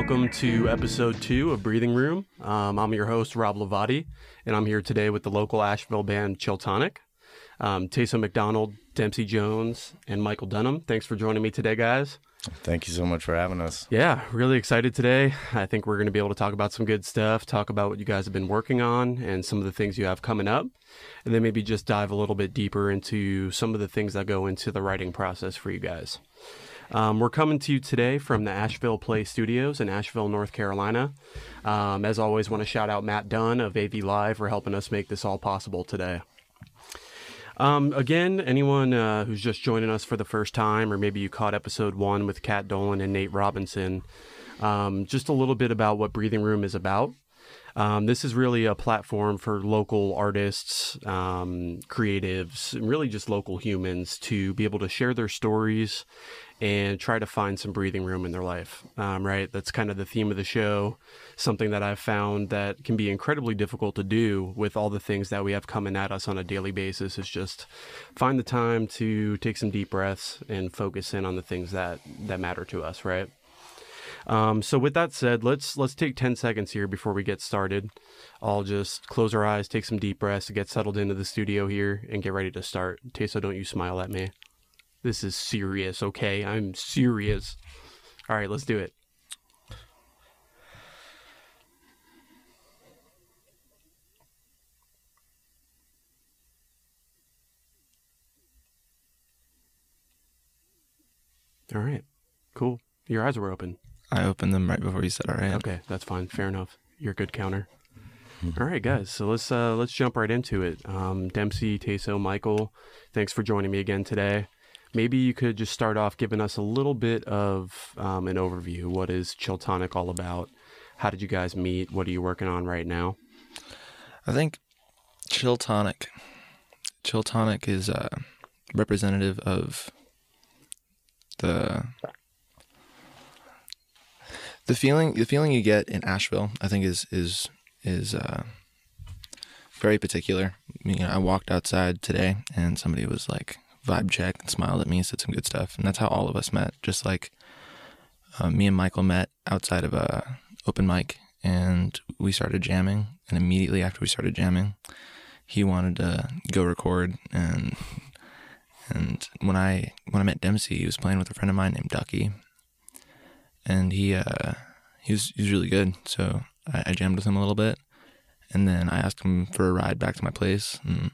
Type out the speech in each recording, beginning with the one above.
welcome to episode two of Breathing Room. Um, I'm your host, Rob Lavati, and I'm here today with the local Asheville band Chiltonic. Um, Tayso McDonald, Dempsey Jones, and Michael Dunham. Thanks for joining me today, guys. Thank you so much for having us. Yeah, really excited today. I think we're going to be able to talk about some good stuff, talk about what you guys have been working on and some of the things you have coming up, and then maybe just dive a little bit deeper into some of the things that go into the writing process for you guys. Um, we're coming to you today from the Asheville Play Studios in Asheville, North Carolina. Um, as always, want to shout out Matt Dunn of AV Live for helping us make this all possible today. Um, again, anyone uh, who's just joining us for the first time, or maybe you caught episode one with Kat Dolan and Nate Robinson, um, just a little bit about what Breathing Room is about. Um, this is really a platform for local artists, um, creatives, and really just local humans to be able to share their stories and try to find some breathing room in their life. Um, right, that's kind of the theme of the show. Something that I've found that can be incredibly difficult to do with all the things that we have coming at us on a daily basis. Is just find the time to take some deep breaths and focus in on the things that that matter to us. Right. Um, so with that said, let's let's take 10 seconds here before we get started. I'll just close our eyes, take some deep breaths, get settled into the studio here, and get ready to start. Tayso, don't you smile at me. This is serious, okay? I'm serious. All right, let's do it. All right, cool. Your eyes were open. I opened them right before you said all right. Okay, that's fine. Fair enough. You're a good counter. All right, guys. So let's uh, let's jump right into it. Um, Dempsey, Tayso, Michael, thanks for joining me again today. Maybe you could just start off giving us a little bit of um, an overview. What is Chiltonic all about? How did you guys meet? What are you working on right now? I think Chiltonic. Chiltonic is uh, representative of the the feeling the feeling you get in Asheville. I think is is is uh, very particular. I walked outside today and somebody was like vibe check and smiled at me, said some good stuff, and that's how all of us met. Just like uh, me and Michael met outside of a open mic, and we started jamming. And immediately after we started jamming, he wanted to go record. And and when I when I met Dempsey, he was playing with a friend of mine named Ducky, and he uh, he was he was really good. So I, I jammed with him a little bit, and then I asked him for a ride back to my place and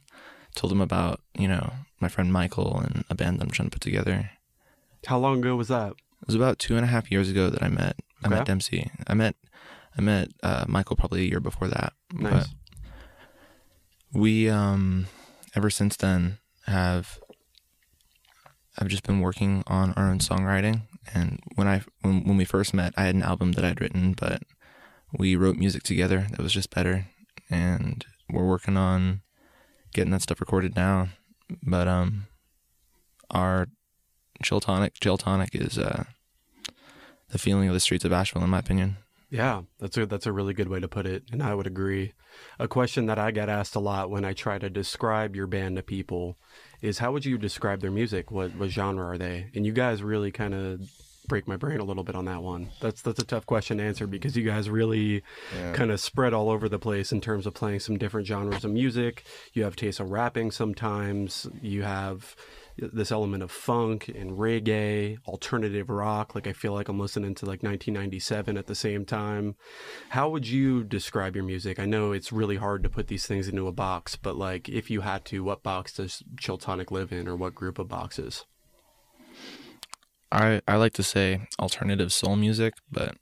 told him about you know my friend Michael and a band that I'm trying to put together. How long ago was that? It was about two and a half years ago that I met I met Dempsey. I met I met uh, Michael probably a year before that. Nice. But we um ever since then have I've just been working on our own songwriting and when I when when we first met I had an album that I'd written but we wrote music together that was just better and we're working on getting that stuff recorded now but um our Chiltonic Chiltonic is uh the feeling of the streets of Asheville in my opinion Yeah, that's a that's a really good way to put it, and I would agree. A question that I get asked a lot when I try to describe your band to people is how would you describe their music? What what genre are they? And you guys really kind of break my brain a little bit on that one. That's that's a tough question to answer because you guys really Yeah. kind of spread all over the place in terms of playing some different genres of music. You have taste of rapping sometimes. You have this element of funk and reggae, alternative rock. Like I feel like I'm listening to like 1997 at the same time. How would you describe your music? I know it's really hard to put these things into a box, but like if you had to, what box does Chiltonic live in or what group of boxes? I, I like to say alternative soul music, but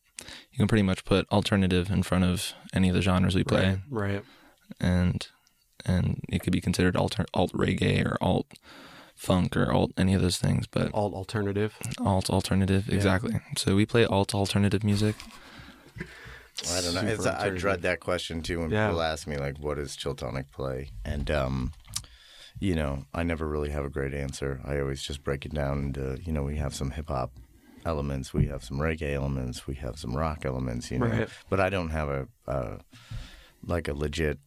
you can pretty much put alternative in front of any of the genres we play, Right. Right. and and it could be considered alter, alt reggae or alt funk or alt any of those things, but Alt alternative. alt alternative Yeah. exactly. So we play alt alternative music. I don't know. It's, I dread that question too when Yeah. people ask me like, "What does Chiltonic play?" And um, you know, I never really have a great answer. I always just break it down into, you know, we have some hip hop elements, we have some reggae elements, we have some rock elements, you know. Right. But I don't have a uh, like a legit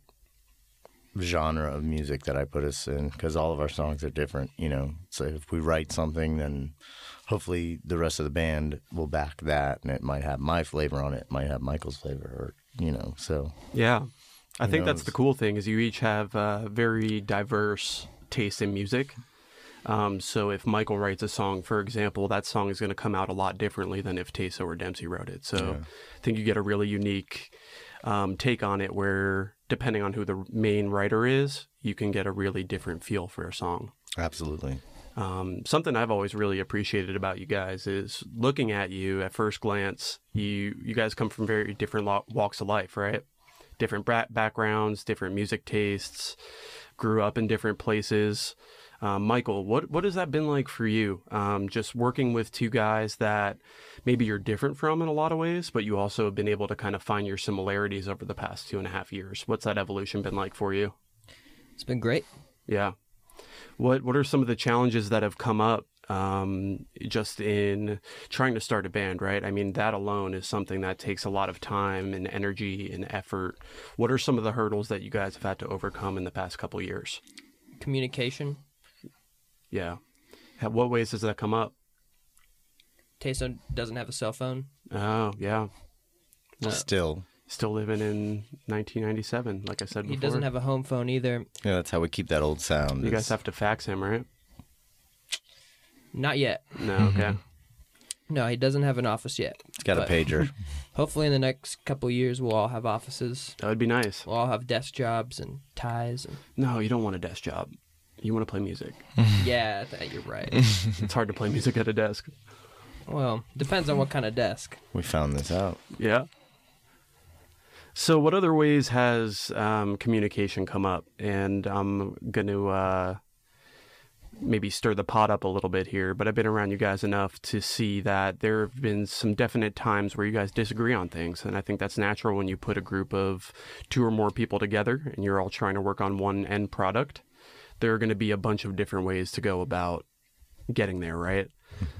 genre of music that I put us in because all of our songs are different. You know, so if we write something, then hopefully the rest of the band will back that, and it might have my flavor on it might have Michael's flavor, or you know. So Yeah. I Who think that's the cool thing is you each have uh, very diverse taste in music. Um, so if Michael writes a song, for example, that song is going to come out a lot differently than if Taso or Dempsey wrote it. So Yeah. I think you get a really unique um, take on it where depending on who the main writer is, you can get a really different feel for a song. absolutely, Um, something I've always really appreciated about you guys is looking at you at first glance. You you guys come from very different lo- walks of life, right? Different backgrounds, different music tastes. Grew up in different places. Um, Michael, what what has that been like for you? Um, just working with two guys that maybe you're different from in a lot of ways, but you also have been able to kind of find your similarities over the past two and a half years. What's that evolution been like for you? It's been great. Yeah. What What are some of the challenges that have come up um, just in trying to start a band? Right. I mean, that alone is something that takes a lot of time and energy and effort. What are some of the hurdles that you guys have had to overcome in the past couple years? Communication. Yeah. Ha- What ways does that come up? Tayson doesn't have a cell phone. Oh, yeah. Uh, still, Still living in 1997, like I said before. He doesn't have a home phone either. yeah, that's how we keep that old sound. You guys have to fax him, right? Not yet. No. Okay. No, he doesn't have an office yet. It's got a but- pager. Hopefully, in the next couple years, we'll all have offices. that would be nice. We'll all have desk jobs and ties. And No, you don't want a desk job. You want to play music. yeah, th- you're right. it's hard to play music at a desk. well, depends on what kind of desk. we found this out. Yeah. So, what other ways has um, communication come up? And I'm going to uh, maybe stir the pot up a little bit here, but I've been around you guys enough to see that there have been some definite times where you guys disagree on things. And I think that's natural when you put a group of two or more people together and you're all trying to work on one end product. There are going to be a bunch of different ways to go about getting there, right?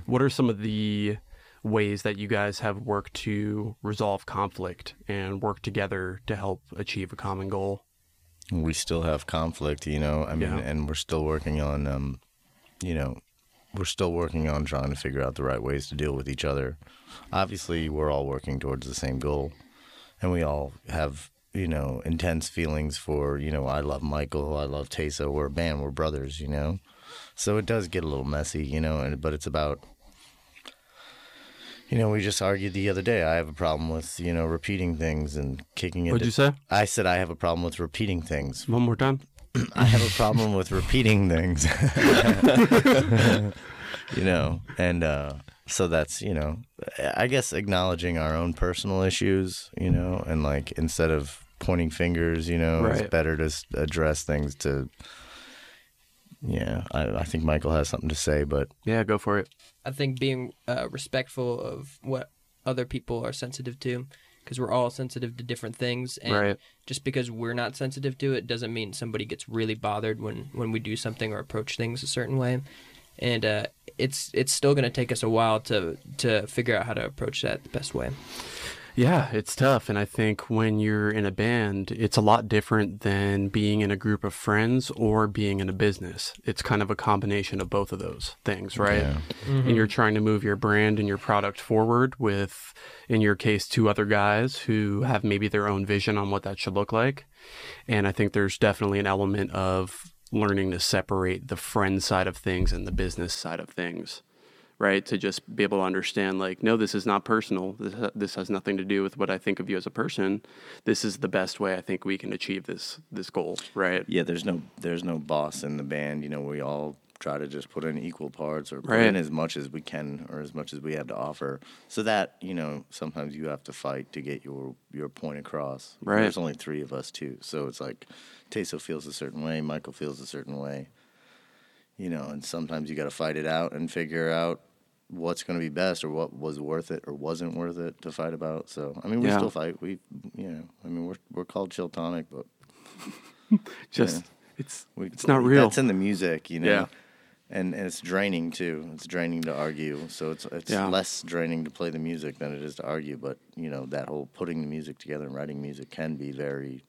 what are some of the ways that you guys have worked to resolve conflict and work together to help achieve a common goal? we still have conflict, you know. I mean, Yeah. and we're still working on, um, you know, we're still working on trying to figure out the right ways to deal with each other. Obviously, we're all working towards the same goal, and we all have, you know, intense feelings for, you know, I love Michael, I love Tesa, we're a band, we're brothers, you know. So it does get a little messy, you know, and but it's about. You know, we just argued the other day. I have a problem with, you know, repeating things and kicking it. What'd you say? I said I have a problem with repeating things. One more time. I have a problem with repeating things. you know, and uh, so that's, you know, I guess acknowledging our own personal issues, you know, and like instead of pointing fingers, you know, Right. it's better to address things to. Yeah, I, I think Michael has something to say, but Yeah, go for it. I think being uh, respectful of what other people are sensitive to, because we're all sensitive to different things, and Right. just because we're not sensitive to it doesn't mean somebody gets really bothered when when we do something or approach things a certain way. And uh, it's it's still going to take us a while to to figure out how to approach that the best way. Yeah, it's tough. And I think when you're in a band, it's a lot different than being in a group of friends or being in a business. It's kind of a combination of both of those things, right? Yeah. And you're mm-hmm. trying to move your brand and your product forward with, in your case, two other guys who have maybe their own vision on what that should look like. And I think there's definitely an element of learning to separate the friend side of things and the business side of things right? To just be able to understand, like, no, this is not personal. This, this has nothing to do with what I think of you as a person. This is the best way I think we can achieve this this goal, right? yeah, there's no there's no boss in the band. You know, we all try to just put in equal parts or put Right. in as much as we can or as much as we have to offer. So that you know, sometimes you have to fight to get your your point across. Right. There's only three of us too, so it's like Teso feels a certain way, Michael feels a certain way. You know, and sometimes you got to fight it out and figure out what's going to be best or what was worth it or wasn't worth it to fight about. So I mean, we Yeah. still fight. We, you know, I mean, we're we're called Chiltonic, but Just it's we, it's not real. That's in the music, you know. Yeah. And, and it's draining too. It's draining to argue. So it's it's Yeah. less draining to play the music than it is to argue. But you know that whole putting the music together and writing music can be very,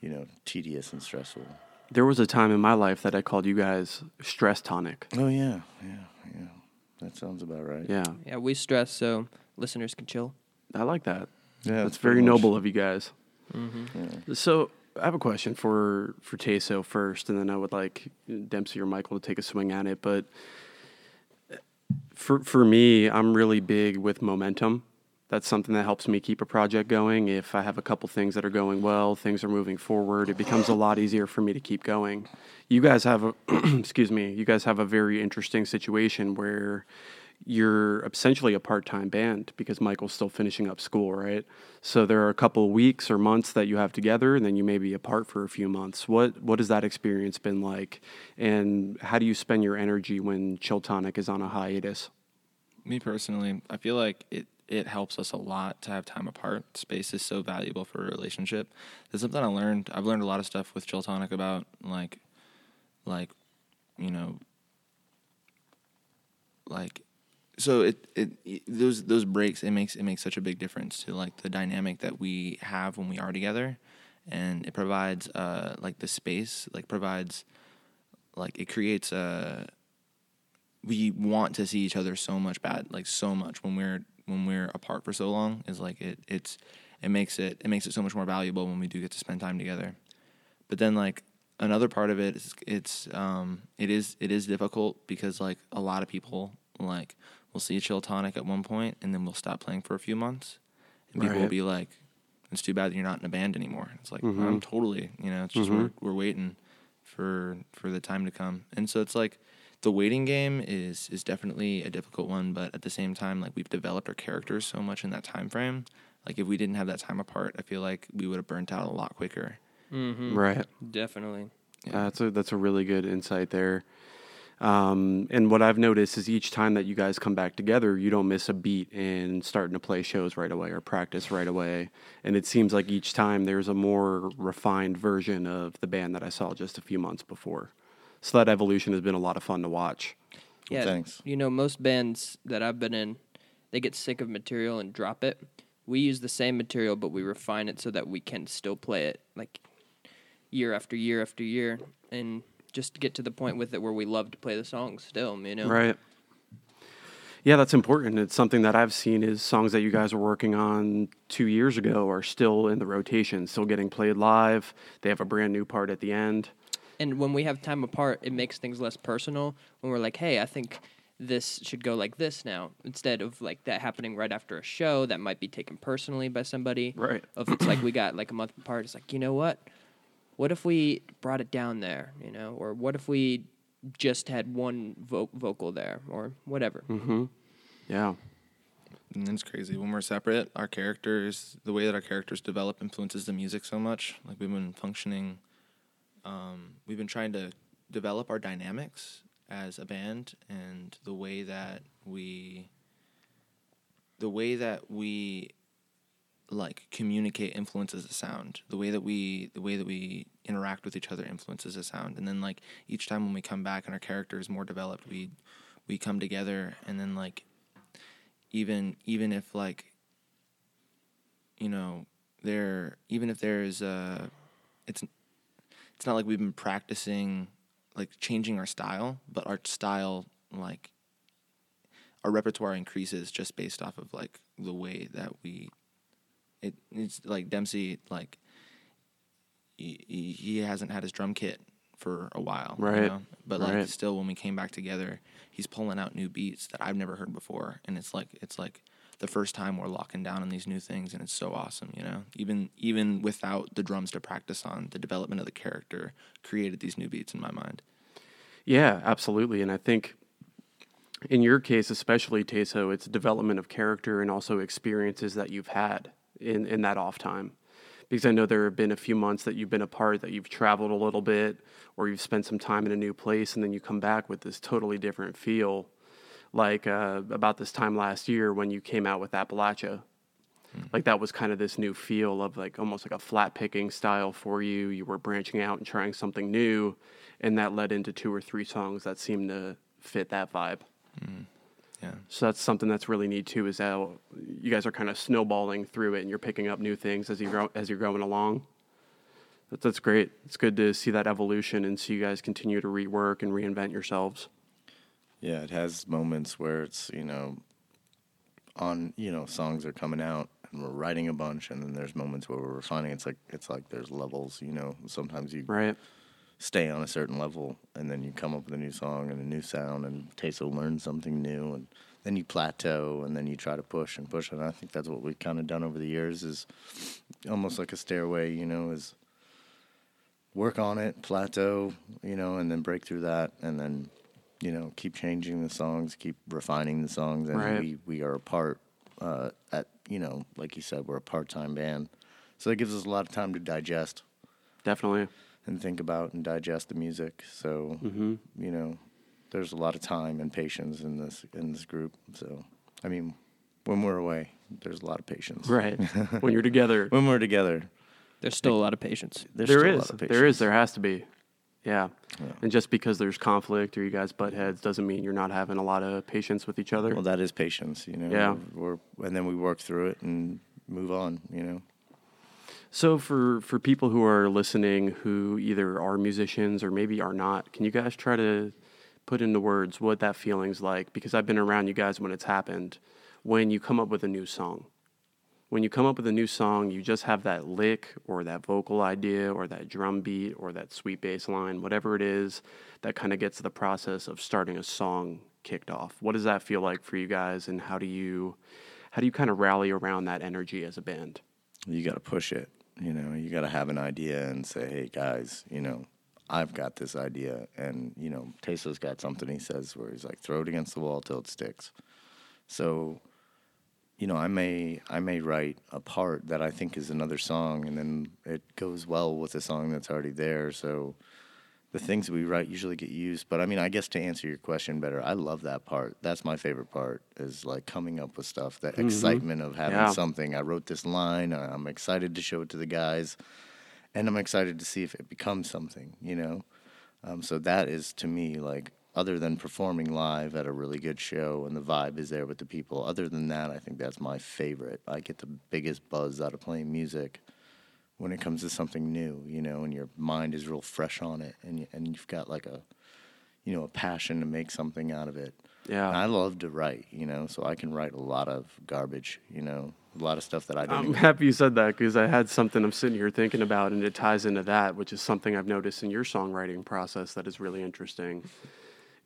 you know, tedious and stressful. There was a time in my life that I called you guys stress tonic. Oh yeah, yeah, yeah. That sounds about right. Yeah, Yeah, we stress so listeners can chill. I like that. yeah. That's very noble of you guys. Mm-hmm. Yeah. So I have a question for for Teso first, and then I would like Dempsey or Michael to take a swing at it. But for for me, I'm really big with momentum. That's something that helps me keep a project going. If I have a couple things that are going well, things are moving forward, it becomes a lot easier for me to keep going. You guys have a excuse me, you guys have a very interesting situation where you're essentially a part-time band because Michael's still finishing up school, right? So there are a couple weeks or months that you have together and then you may be apart for a few months. What what has that experience been like? And how do you spend your energy when Chiltonic is on a hiatus? Me personally, I feel like it it helps us a lot to have time apart. Space is so valuable for a relationship. There's something I learned. I've learned a lot of stuff with Chiltonic about like like you know like so it, it it those those breaks it makes it makes such a big difference to like the dynamic that we have when we are together and it provides uh like the space like provides like it creates a we want to see each other so much bad like so much when we're when we're apart for so long is like it it's it makes it it makes it so much more valuable when we do get to spend time together but then like another part of it is it's um it is it is difficult because like a lot of people like we'll see Chiltonic at one point and then we'll stop playing for a few months and people will be like it's too bad that you're not in a band anymore it's like Mhm. i'm totally you know it's just Mhm. we're, we're waiting for for the time to come and so it's like the waiting game is is definitely a difficult one but at the same time like we've developed our characters so much in that time frame like if we didn't have that time apart i feel like we would have burnt out a lot quicker Mm-hmm. Right. Definitely. Yeah. That's a that's a really good insight there. Um, and what I've noticed is each time that you guys come back together, you don't miss a beat in starting to play shows right away or practice right away. And it seems like each time there's a more refined version of the band that I saw just a few months before. So that evolution has been a lot of fun to watch. Yeah. Thanks. You know, most bands that I've been in, they get sick of material and drop it. We use the same material, but we refine it so that we can still play it like year after year after year, and just get to the point with it where we love to play the songs still. You know, Right. Yeah, that's important. It's something that I've seen is songs that you guys were working on two years ago are still in the rotation, still getting played live. They have a brand new part at the end. And when we have time apart, it makes things less personal. When we're like, hey, I think this should go like this now, instead of like that happening right after a show that might be taken personally by somebody. Right. If it's like we got like a month apart, it's like, you know what? What if we brought it down there, you know? Or what if we just had one vo- vocal there or whatever? Mm-hmm. Yeah. And it's crazy when we're separate. Our characters, the way that our characters develop, influences the music so much. Like we've been functioning, um, we've been trying to develop our dynamics as a band, and the way that we, the way that we, like communicate influences the sound. The way that we, the way that we interact with each other influences the sound. And then like each time when we come back and our character is more developed, we, we come together, and then like even even if like you know there even if there's uh it's it's not like we've been practicing like changing our style but our style like our repertoire increases just based off of like the way that we it it's like Dempsey like he, he hasn't had his drum kit for a while you Right. know? but like Right. still when we came back together he's pulling out new beats that I've never heard before and it's like it's like the first time we're locking down on these new things and it's so awesome you know even even without the drums to practice on the development of the character created these new beats in my mind Yeah, absolutely. And I think in your case, especially Teso, it's development of character and also experiences that you've had in, in that off time. Because I know there have been a few months that you've been apart, that you've traveled a little bit, or you've spent some time in a new place, and then you come back with this totally different feel. Like uh, about this time last year when you came out with Appalachia. Like that was kind of this new feel of like almost like a flat picking style for you. You were branching out and trying something new, and that led into two or three songs that seemed to fit that vibe. yeah So that's something that's really neat too. Is that you guys are kind of snowballing through it, and you're picking up new things as you grow, as you're going along. That, that's great. It's good to see that evolution and see you guys continue to rework and reinvent yourselves. Yeah, it has moments where it's you know, on you know songs are coming out and we're writing a bunch, and then there's moments where we're refining. It's like it's like there's levels. You know, sometimes you Right. stay on a certain level, and then you come up with a new song and a new sound, and Taso learns something new, and then you plateau, and then you try to push and push. And I think that's what we've kind of done over the years is almost like a stairway. You know, is work on it, plateau, you know, and then break through that, and then you know keep changing the songs, keep refining the songs, and Right. we we are a part uh, at you know like you said we're a part time band, so that gives us a lot of time to digest Definitely. and think about and digest the music. So Mm-hmm. you know, there's a lot of time and patience in this in this group. So I mean, when we're away, there's a lot of patience. Right. when you're together, When we're together, There's still a lot of patience. there's there still a is. lot of patience. There is. There has to be. Yeah. Yeah. And just because there's conflict or you guys butt heads doesn't mean you're not having a lot of patience with each other. Well, that is patience. You know. Yeah. We're, and then we work through it and move on. You know. So for for people who are listening who either are musicians or maybe are not, can you guys try to put into words what that feeling's like? Because I've been around you guys when it's happened. When you come up with a new song, when you come up with a new song, you just have that lick or that vocal idea or that drum beat or that sweet bass line, whatever it is, that kind of gets the process of starting a song kicked off. What does that feel like for you guys, and how do you how do you kind of rally around that energy as a band? you got to push it. You know, you got to have an idea and say, "Hey guys, you know, I've got this idea," and you know, Taso's got something he says where he's like, "Throw it against the wall till it sticks." So, you know, I may I may write a part that I think is another song, and then it goes well with a song that's already there. So. The things we write usually get used, but I mean, I guess to answer your question better, I love that part. That's my favorite part is like coming up with stuff, that excitement of having Yeah. something. I wrote this line. I'm excited to show it to the guys, and I'm excited to see if it becomes something. You know, um, so that is to me like other than performing live at a really good show and the vibe is there with the people. Other than that, I think that's my favorite. I get the biggest buzz out of playing music when it comes to something new. You know, and your mind is real fresh on it, and you, and you've got like a you know a passion to make something out of it. Yeah. And I love to write, you know, so I can write a lot of garbage, you know, a lot of stuff that I don't I'm even happy you said that because I had something I'm sitting here thinking about, and it ties into that, which is something I've noticed in your songwriting process that is really interesting.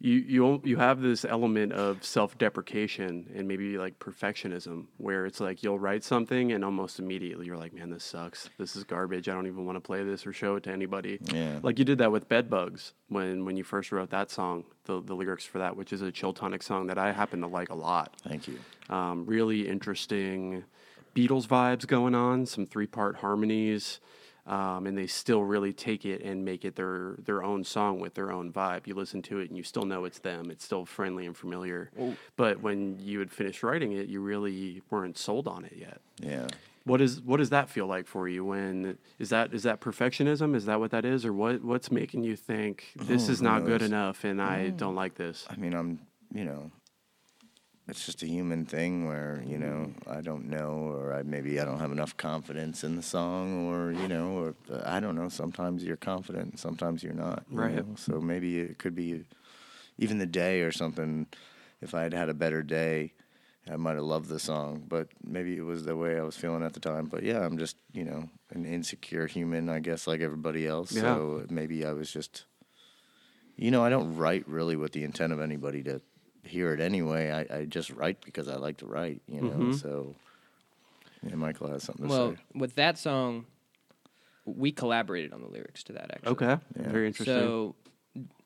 You you you have this element of self-deprecation and maybe like perfectionism, where it's like you'll write something and almost immediately you're like, "Man, this sucks. This is garbage. I don't even want to play this or show it to anybody." Yeah. Like you did that with Bedbugs when when you first wrote that song, the the lyrics for that, which is a Chiltonic song that I happen to like a lot Thank you. um, really interesting Beatles vibes going on, some three part harmonies, um, and they still really take it and make it their their own song with their own vibe. You listen to it and you still know it's them. It's still friendly and familiar. But when you had finished writing it, you really weren't sold on it yet. Yeah. What is what does that feel like for you? When is that is that perfectionism? Is that what that is, or what what's making you think this Oh, is not good enough and I don't like this? I mean, I'm, you know, it's just a human thing where, you know, I don't know, or I, maybe I don't have enough confidence in the song, or, you know, or uh, I don't know. Sometimes you're confident, and sometimes you're not. you Right. know? So maybe it could be even the day or something. If I had had a better day, I might have loved the song, but maybe it was the way I was feeling at the time. But yeah, I'm just, you know, an insecure human, I guess, like everybody else. Yeah. So maybe I was just, you know, I don't write really with the intent of anybody to hear it anyway. I, I just write because I like to write, you know. Mhm. So, yeah, Michael has something to Well, say. Well, with that song, we collaborated on the lyrics to that. Actually, Okay, Yeah. very interesting. So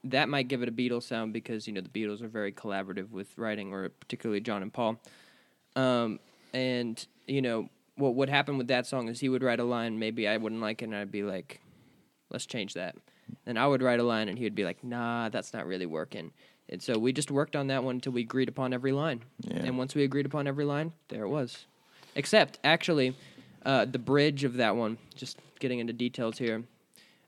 that might give it a Beatles sound because you know the Beatles are very collaborative with writing, or particularly John and Paul. Um, and you know what would happen with that song is he would write a line, maybe I wouldn't like it, and I'd be like, "Let's change that." And I would write a line, and he would be like, "Nah, that's not really working." And so we just worked on that one until we agreed upon every line. Yeah. And once we agreed upon every line, there it was. Except, actually, uh, the bridge of that one, just getting into details here,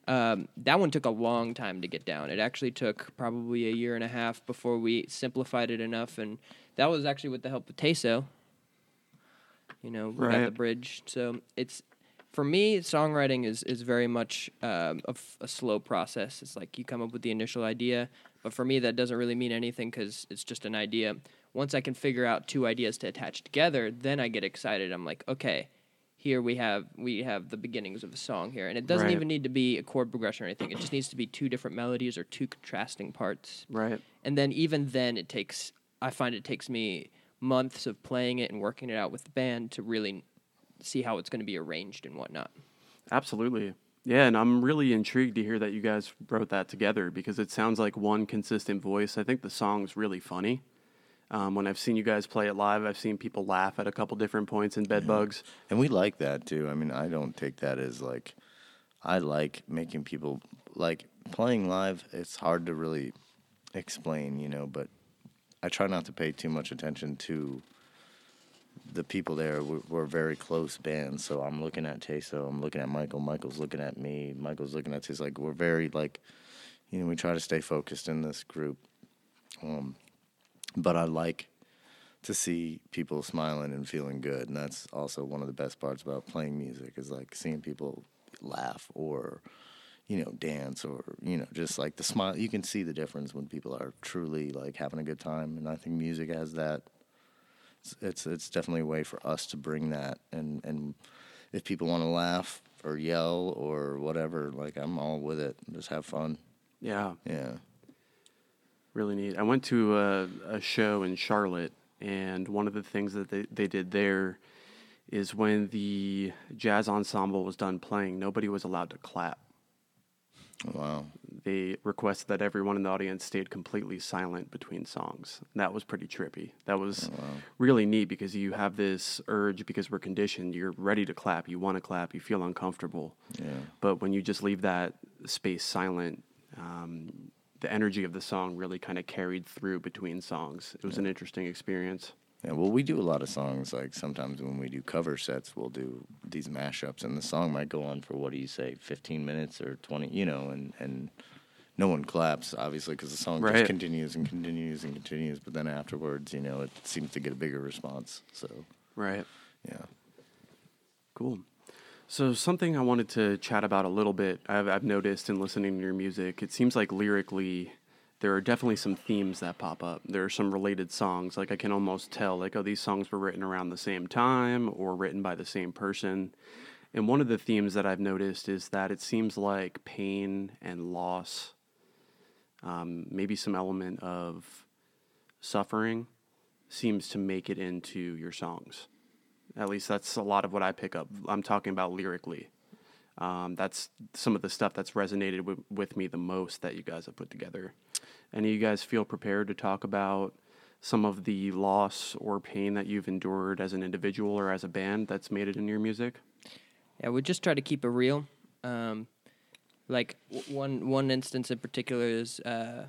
um, that one took a long time to get down. It actually took probably a year and a half before we simplified it enough. And that was actually with the help of Teso. You know, we got the bridge. So it's for me, songwriting is is very much um, a, f- a slow process. It's like you come up with the initial idea, but for me, that doesn't really mean anything because it's just an idea. Once I can figure out two ideas to attach together, then I get excited. I'm like, okay, here we have we have the beginnings of a song here, and it doesn't Right. even need to be a chord progression or anything. It just needs to be two different melodies or two contrasting parts Right. and then even then it takes i find it takes me months of playing it and working it out with the band to really see how it's going to be arranged and whatnot Absolutely. Yeah, and I'm really intrigued to hear that you guys wrote that together because it sounds like one consistent voice. I think the song's really funny. Um, when I've seen you guys play it live, I've seen people laugh at a couple different points in Bed Bugs. And we like that too. I mean, I don't take that as like, I like making people like playing live. It's hard to really explain, you know, but I try not to pay too much attention to the people there. We're, we're very close band, so I'm looking at Teso, I'm looking at Michael, Michael's looking at me, Michael's looking at Teso. Like we're very like, you know, we try to stay focused in this group. Um, but I like to see people smiling and feeling good and that's also one of the best parts about playing music is like seeing people laugh or you know dance or you know just like the smile you can see the difference when people are truly like having a good time and i think music has that it's it's, it's definitely a way for us to bring that and and if people want to laugh or yell or whatever like i'm all with it just have fun Yeah, yeah really neat. I went to a, a show in Charlotte, and one of the things that they, they did there is when the jazz ensemble was done playing, nobody was allowed to clap. Wow they requested that everyone in the audience stayed completely silent between songs. That was pretty trippy. That was really neat because you have this urge because we're conditioned. You're ready to clap. You want to clap. You feel uncomfortable. yeah But when you just leave that space silent, um, the energy of the song really kind of carried through between songs. It was an interesting experience. Yeah, well, we do a lot of songs. Like sometimes when we do cover sets, we'll do these mashups, and the song might go on for what do you say, fifteen minutes or twenty, you know, and and no one claps, obviously, because the song Right. just continues and continues and continues. But then afterwards, you know, it seems to get a bigger response. So Right. yeah, Cool. So something I wanted to chat about a little bit. I've, I've noticed in listening to your music, it seems like lyrically, there are definitely some themes that pop up. There are some related songs. Like I can almost tell, like, oh, these songs were written around the same time or written by the same person. And one of the themes that I've noticed is that it seems like pain and loss, um, maybe some element of suffering, seems to make it into your songs. At least that's a lot of what I pick up. I'm talking about lyrically. Um, that's some of the stuff that's resonated with, with me the most that you guys have put together. Any of you guys feel prepared to talk about some of the loss or pain that you've endured as an individual or as a band that's made it in your music? yeah we just try to keep it real um, like w- one one instance in particular is uh,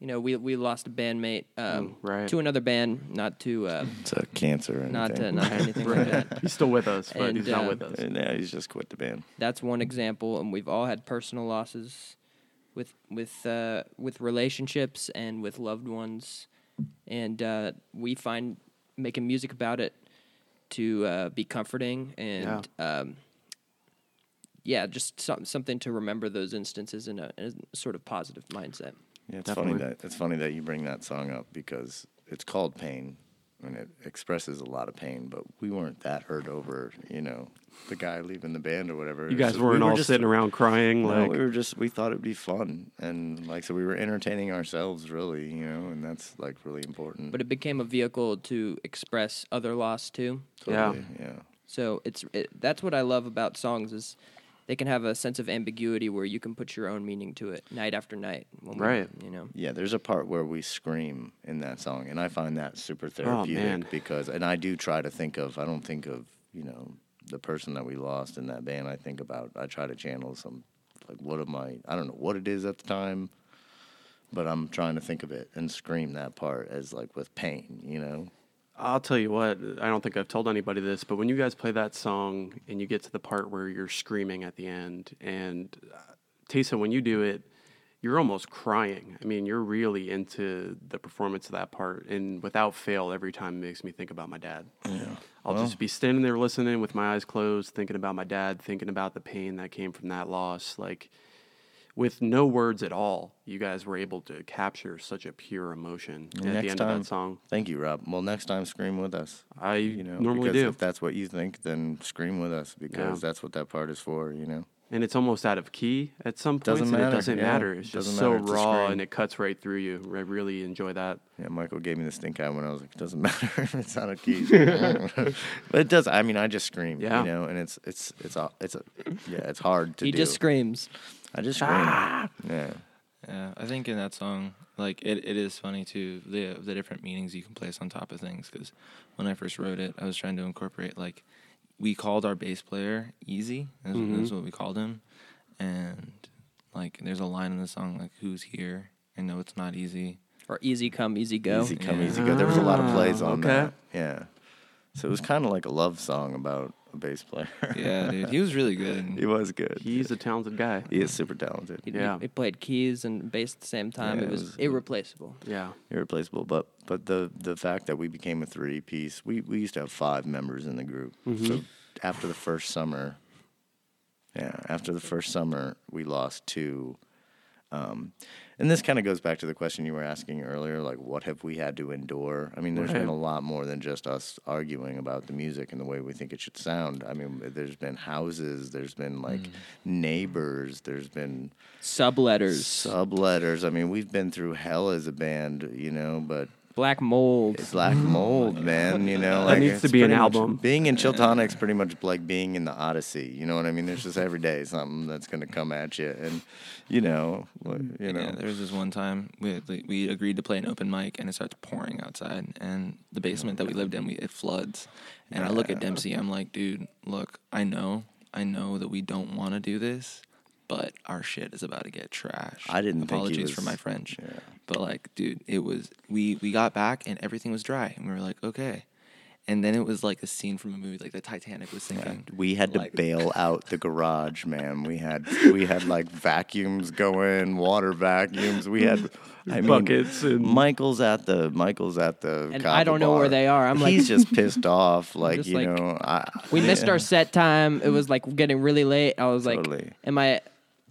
you know we we lost a bandmate um, Mm, right. to another band not to uh, it's a cancer or not to not anything like that He's still with us, but And, he's not uh, with us. Yeah, he's just quit the band. that's one example and we've all had personal losses with with uh, with relationships and with loved ones. And uh, we find making music about it to uh, be comforting and um, yeah just some, something to remember those instances in a, in a sort of positive mindset. Yeah, it's Definitely. funny that it's funny that you bring that song up because it's called Pain and it expresses a lot of pain, but we weren't that hurt over, you know, the guy leaving the band or whatever. You guys just- we weren't were all just- sitting around crying No, like we were just we thought it'd be fun and like so we were entertaining ourselves really, you know, and that's like really important. but it became a vehicle to express other loss too Yeah. yeah. So it's it, that's what I love about songs is they can have a sense of ambiguity where you can put your own meaning to it night after night. when we- Right. you know. Yeah, there's a part where we scream in that song, and I find that super oh, therapeutic Oh, because, and I do try to think of, I don't think of, you know, the person that we lost in that band. I think about, I try to channel some, like, what am I, I don't know what it is at the time, but I'm trying to think of it and scream that part as, like, with pain, you know? I'll tell you what, I don't think I've told anybody this, but when you guys play that song and you get to the part where you're screaming at the end, and uh, Taysom, when you do it, you're almost crying. I mean, you're really into the performance of that part, and without fail, every time it makes me think about my dad. Yeah. I'll just be standing there listening with my eyes closed, thinking about my dad, thinking about the pain that came from that loss. Like, with no words at all, you guys were able to capture such a pure emotion at the end of that song. Thank you, Rob. Well, next time, scream with us. I You know, normally because do. if that's what you think, then scream with us because Yeah. that's what that part is for. You know. And it's almost out of key at some points. Doesn't and matter, It doesn't yeah. matter. It's just Doesn't so matter, it's raw and it cuts right through you. I really enjoy that. Yeah, Michael gave me the stink eye when I was like, it doesn't matter if it's out of key. but it does. I mean, I just scream. Yeah. You know, and it's it's it's a it's a yeah, it's hard to do. he do. just screams. I just scream. Ah! Yeah. Yeah, I think in that song, like it, it is funny too the the different meanings you can place on top of things. Because when I first wrote it, I was trying to incorporate like we called our bass player Easy. That's, Mhm. that's what we called him, and like there's a line in the song like "Who's here?" I know it's not easy. Or easy come, easy go. Easy come, Yeah. easy go. There was a lot of plays Ah, on okay. that. Yeah. So it was kind of like a love song about a bass player. Yeah, dude, he was really good. he was good. He's a talented guy. he is super talented. He, Yeah. he played keys and bass at the same time. Yeah, it it was, was- irreplaceable. Yeah. irreplaceable. But but the the fact that we became a three piece, we we used to have five members in the group. Mm-hmm. So after the first summer, yeah, after the first summer, we lost two. Um, and this kind of goes back to the question you were asking earlier, like what have we had to endure? I mean, there's Right. been a lot more than just us arguing about the music and the way we think it should sound. I mean, there's been houses, there's been like Mm. neighbors, there's been Subletters, subletters. I mean, we've been through hell as a band, you know, but black mold. it's black mold, man. You know, That like needs to it's be an pretty much- album. Being in Chiltonic's pretty much like being in the Odyssey. You know what I mean? There's just every day something that's gonna come at you, and you know, wh- mm, you know, Yeah, there was this one time we like, we agreed to play an open mic and it starts pouring outside and the basement that we lived in we it floods and I look at Dempsey I'm like dude look I know I know that we don't want to do this but our shit is about to get trashed. I didn't think he apologies for my French yeah. but like dude it was we we got back and everything was dry and we were like okay and then it was like a scene from a movie like the Titanic was sinking we had to Like- bail out the garage, man. We had we had like vacuums going, water vacuums. We had I mean, Buckets and- Michael's at the Michael's at the. And I don't know where they are. I'm like- he's just pissed off, like you like- know. I, We missed our set time. It was like getting really late. I was like, Totally. "Am I?"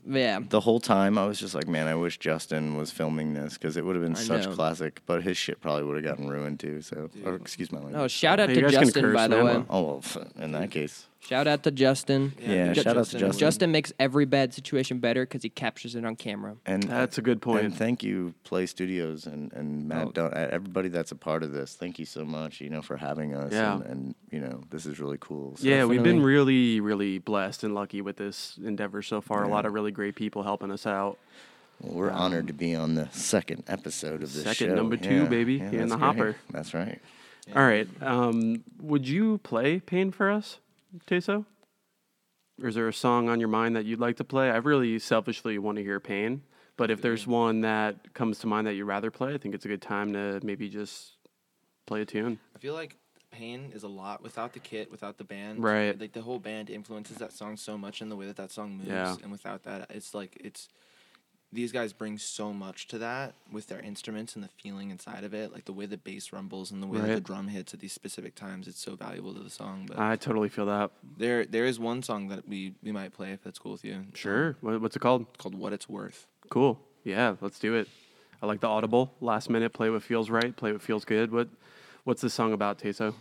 Yeah. the whole time I was just like, man, I wish Justin was filming this because it would have been I such know. classic. But his shit probably would have gotten ruined too. So, or excuse my language. Oh, shout out Hey, to you guys can Justin, by the way. Oh, well, in that case, Shout out to Justin. yeah. Ju- shout out to Justin Justin. Justin makes every bad situation better because he captures it on camera. and That's a good point. And thank you, Play Studios and and Matt, Oh. Don- everybody that's a part of this. Thank you so much, you know, for having us. Yeah. And, and you know, this is really cool. So yeah, we've been really, really blessed and lucky with this endeavor so far. A lot of really great people helping us out. well, we're honored to be on the second episode of this Second, show. number two, Yeah, baby, yeah, here in the great. hopper. That's right. All right. Um, would you play Pain for us, Teso? Or is there a song on your mind that you'd like to play? I really selfishly want to hear Pain, but if there's mm-hmm. one that comes to mind that you'd rather play, I think it's a good time to maybe just play a tune. I feel like Pain is a lot without the kit, without the band. Right. Like the whole band influences that song so much in the way that that song moves. Yeah. And without that, it's like it's these guys bring so much to that with their instruments and the feeling inside of it, like the way the bass rumbles and the way that the drum hits at these specific times. It's so valuable to the song. But I totally feel that. there there is one song that we we might play if that's cool with you. Um, Sure. What, what's it called? called What It's Worth. Cool. Yeah, let's do it. I like the audible. Last minute, play what feels right, play what feels good. What, what's this song about, Teso?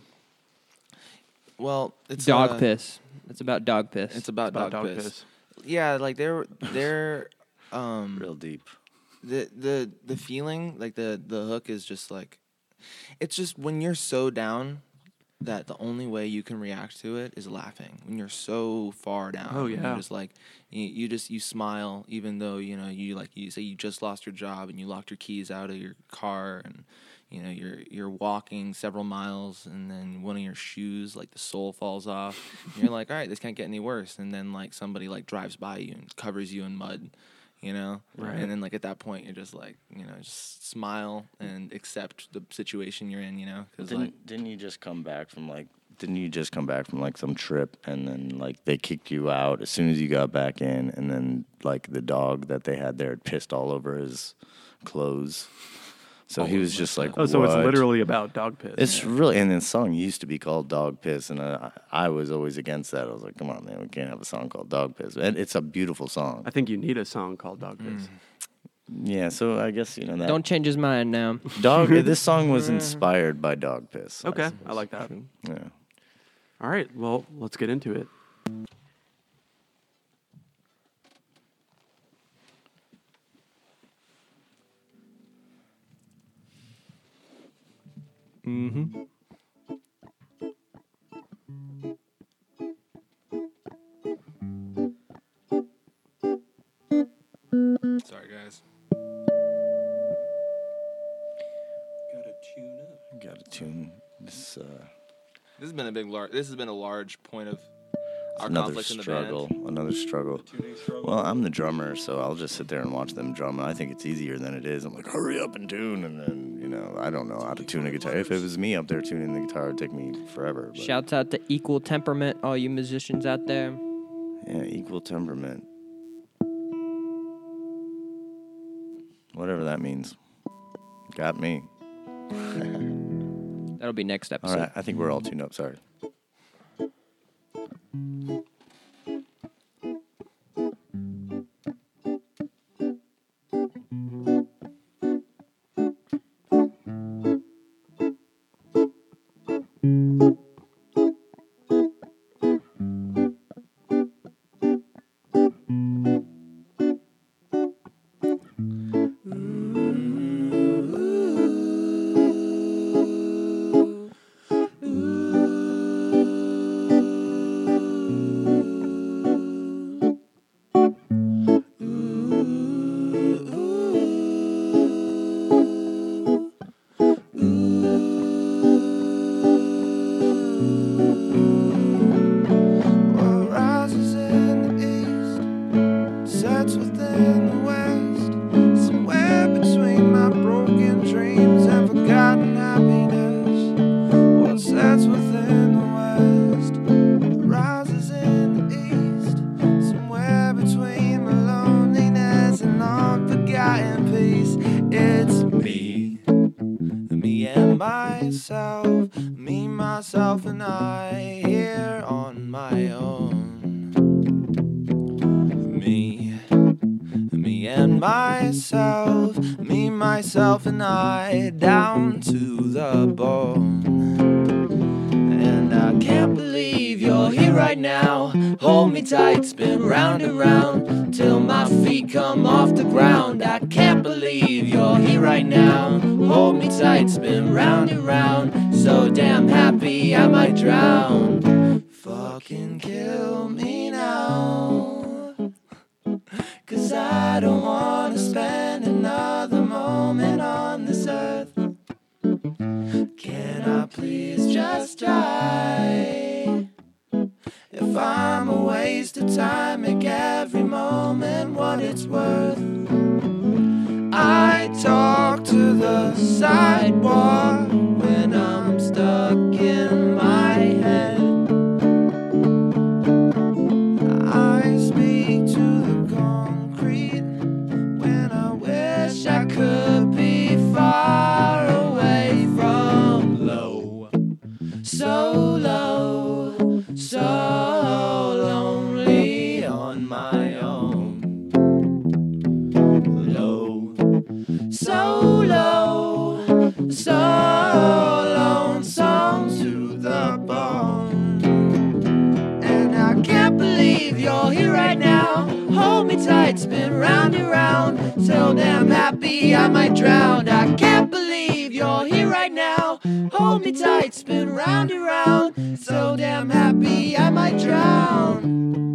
Well, it's dog uh, piss. It's about dog piss. It's about, About dog, piss. Yeah, like they're they're um Real deep. the the the feeling like the the hook is just like it's just when you're so down that the only way you can react to it is laughing when you're so far down Oh, yeah. you're just like you, you just you smile even though you know you like you say you just lost your job and you locked your keys out of your car and you know you're you're walking several miles and then one of your shoes like the sole falls off and you're like all right this can't get any worse and then like somebody like drives by you and covers you in mud you know Right. and then like at that point you're just like you know just smile and accept the situation you're in you know because Didn't like didn't you just come back from like didn't you just come back from like some trip and then like they kicked you out as soon as you got back in and then like the dog that they had there had pissed all over his clothes. So he oh, was just like, Oh, so it's "What?" literally about dog piss. It's really, and the song used to be called Dog Piss, and I, I was always against that. I was like, come on, man, we can't have a song called Dog Piss. And it's a beautiful song. I think you need a song called dog piss. Mm. Yeah, so I guess, you know, that. Don't change his mind now. Dog, this song was inspired by Dog Piss. I Okay, I suppose. like that. Yeah. All right, well, let's get into it. Mm-hmm. Sorry, guys. Got to tune up. Gotta tune this. Uh, This has been a big, lar- this has been a large point of our another conflict in the struggle. band. Another struggle. Well, I'm the drummer, so I'll just sit there and watch them drum. And I think it's easier than it is. I'm like, hurry up and tune. And then, you know, I don't know how to tune a guitar. If it was me up there tuning the guitar, it'd take me forever. But, Shouts out to Equal Temperament, all you musicians out there. Yeah, equal temperament. Whatever that means. Got me. That'll be next All episode. right, I think we're all tuned up. Sorry. Might drown. Me tight, spin round and round. So damn happy I might drown. I can't believe you're here right now. Hold me tight, spin round and round. So damn happy I might drown.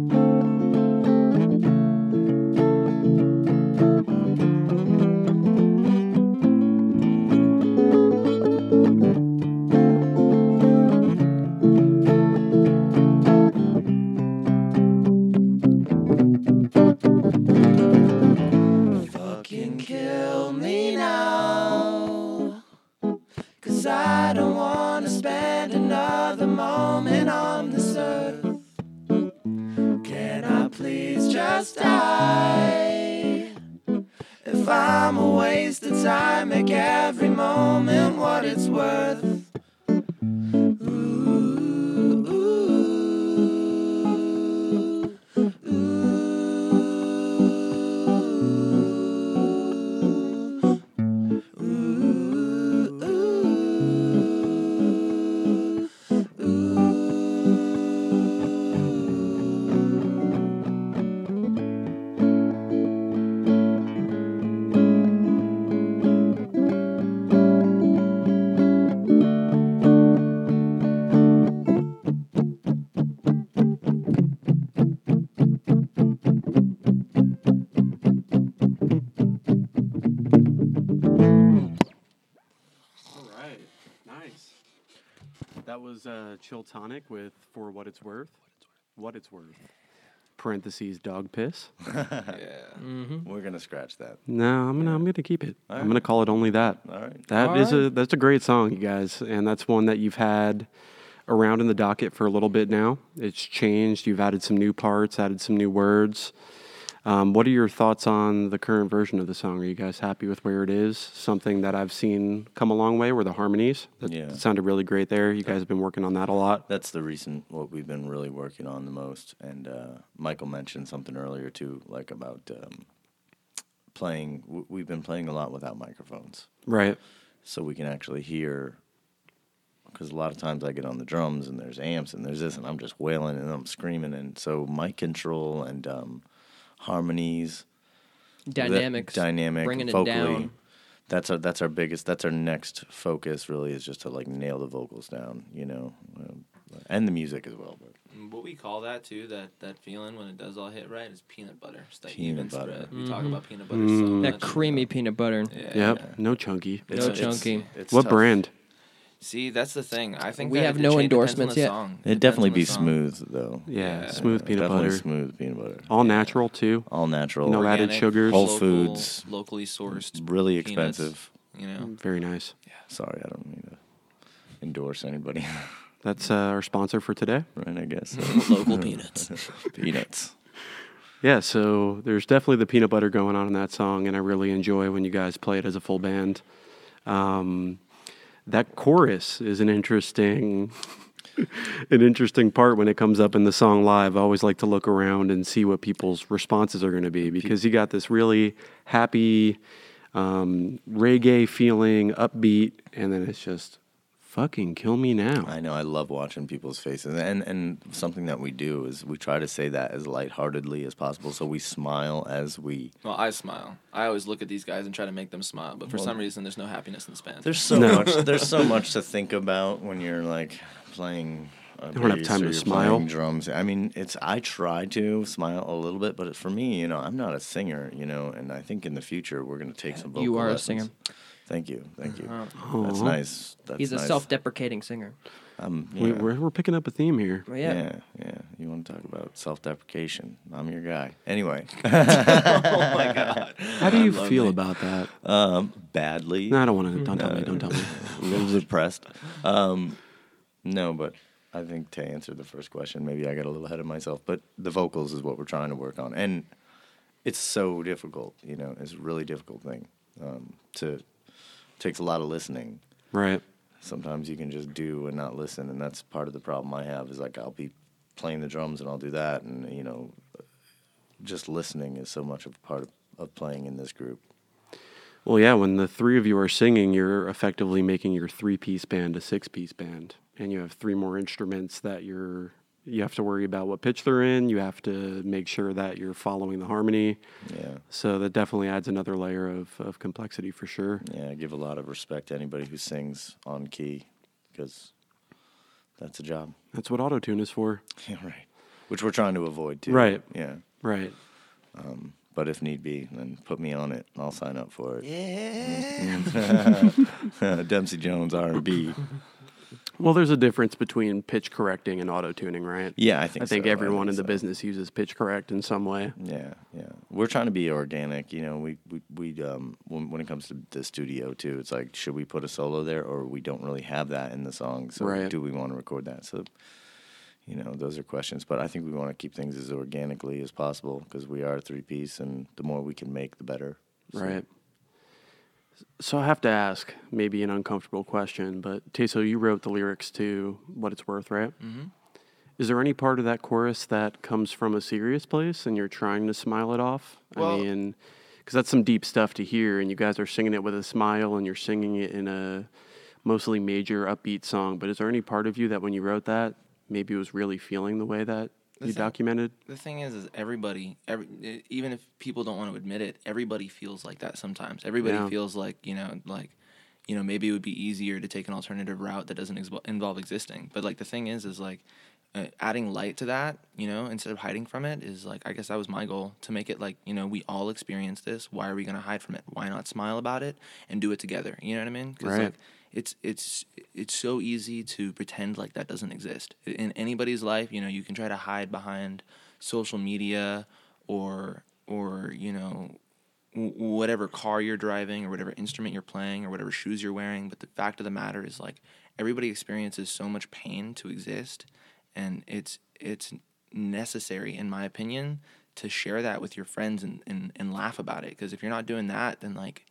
I'm a waste of time, make every moment what it's worth. Was uh, Chiltonic with For What It's Worth. What It's Worth. Parentheses dog piss. Yeah we're gonna scratch that. No, I'm gonna I'm gonna keep it. I'm Alright. gonna call it only that. All right. That is a that's a great song, you guys, and that's one that you've had around in the docket for a little bit now. It's changed. You've added some new parts, added some new words. Um, what are your thoughts on the current version of the song? Are you guys happy with where it is? Something that I've seen come a long way were the harmonies. That Yeah. sounded really great there. You guys have been working on that a lot. That's the reason what we've been really working on the most. And uh, Michael mentioned something earlier too, like about um, playing. w- We've been playing a lot without microphones, Right. so we can actually hear. Because a lot of times I get on the drums and there's amps and there's this and I'm just wailing and I'm screaming and so mic control and um, harmonies, the Dynamics. dynamic, bringing it down. That's our that's our biggest. That's our next focus. Really, is just to like nail the vocals down, you know, um, and the music as well. But What we call that too, that that feeling when it does all hit right, is peanut butter. It's that Peanut even butter. spread. We talk Mhm. about peanut butter Mm. so That much. That creamy peanut butter. Yeah. Yep. No chunky. No It's- it's- chunky. it's What tough. brand? See, that's the thing. I think We that have it no cha- depends on endorsements the yet. song. It'd Depends definitely on the be song. smooth though. Yeah, Yeah, smooth peanut definitely butter. smooth peanut butter. All natural too. All natural. No added Organic, sugars. Whole local, Foods. locally sourced. really peanuts, expensive. You know. Very nice. Yeah. Sorry, I don't mean to endorse anybody. That's uh, our sponsor for today. right, I guess. Local peanuts. peanuts. Yeah, so there's definitely the peanut butter going on in that song, and I really enjoy when you guys play it as a full band. Um, that chorus is an interesting, an interesting part when it comes up in the song live. I always like to look around and see what people's responses are going to be because you got this really happy, um, reggae feeling, upbeat, and then it's just fucking kill me now. I know. I love watching people's faces, and and something that we do is we try to say that as lightheartedly as possible, so we smile as we. Well, I smile. I always look at these guys and try to make them smile, but for some reason, there's no happiness in this band. There's so No. much. There's so much to think about when you're like playing. A don't have time to smile. Drums. I mean, it's. I try to smile a little bit, but for me, you know, I'm not a singer, you know, and I think in the future we're gonna take some. Vocal You are a singer. Thank you. Thank you. Uh, That's nice. That's He's a nice. self-deprecating singer. Um, We, yeah. we're, we're picking up a theme here. Well, yeah. yeah. yeah, You want to talk about self-deprecation? I'm your guy. Anyway, oh my god. How do you Lonely. feel about that? um, badly. No, I don't want to. Don't tell me. Don't tell me. a little depressed. Um, no, but I think to answer the first question, maybe I got a little ahead of myself. But the vocals is what we're trying to work on, and it's so difficult. You know, it's a really difficult thing. Um, to takes a lot of listening. Right. Sometimes you can just do and not listen, and that's part of the problem I have. Is like I'll be playing the drums and I'll do that, and you know, just listening is so much of part of, of playing in this group. Well, yeah, when the three of you are singing, you're effectively making your three piece band a six piece band. And you have three more instruments that you're you have to worry about what pitch they're in. You have to make sure that you're following the harmony. Yeah. So that definitely adds another layer of, of complexity for sure. Yeah, I give a lot of respect to anybody who sings on key because that's a job. That's what autotune is for. Yeah, right. Which we're trying to avoid too. Right. Yeah. Right. Um, but if need be, then put me on it. I'll sign up for it. Yeah. Dempsey Jones R and B. Well, there's a difference between pitch correcting and auto tuning, right? Yeah, I think. I think so. everyone think in the so. business uses pitch correct in some way. Yeah, yeah. We're trying to be organic. You know, we we we um when when it comes to the studio too, it's like should we put a solo there or we don't really have that in the song. So Right. do we want to record that? So you know, those are questions. But I think we want to keep things as organically as possible because we are a three piece, and the more we can make, the better. So- Right. So I have to ask, maybe an uncomfortable question, but Teso, you wrote the lyrics to "What It's Worth," right? Mm-hmm. Is there any part of that chorus that comes from a serious place, and you're trying to smile it off? Well- I mean, because that's some deep stuff to hear, and you guys are singing it with a smile, and you're singing it in a mostly major upbeat song. But is there any part of you that, when you wrote that, maybe was really feeling the way that The you thing- documented? The thing is, is everybody, every, even if people don't want to admit it, everybody feels like that sometimes. Everybody Yeah. feels like you know, like you know, maybe it would be easier to take an alternative route that doesn't ex- involve existing. But like the thing is, is like uh, adding light to that, you know, instead of hiding from it, is like I guess that was my goal to make it like you know we all experience this. Why are we gonna hide from it? Why not smile about it and do it together? You know what I mean? 'Cause, Right. like it's it's it's so easy to pretend like that doesn't exist in anybody's life. You know, you can try to hide behind social media or or you know whatever car you're driving or whatever instrument you're playing or whatever shoes you're wearing. But the fact of the matter is like everybody experiences so much pain to exist, and it's it's necessary in my opinion to share that with your friends and, and, and laugh about it because if you're not doing that then like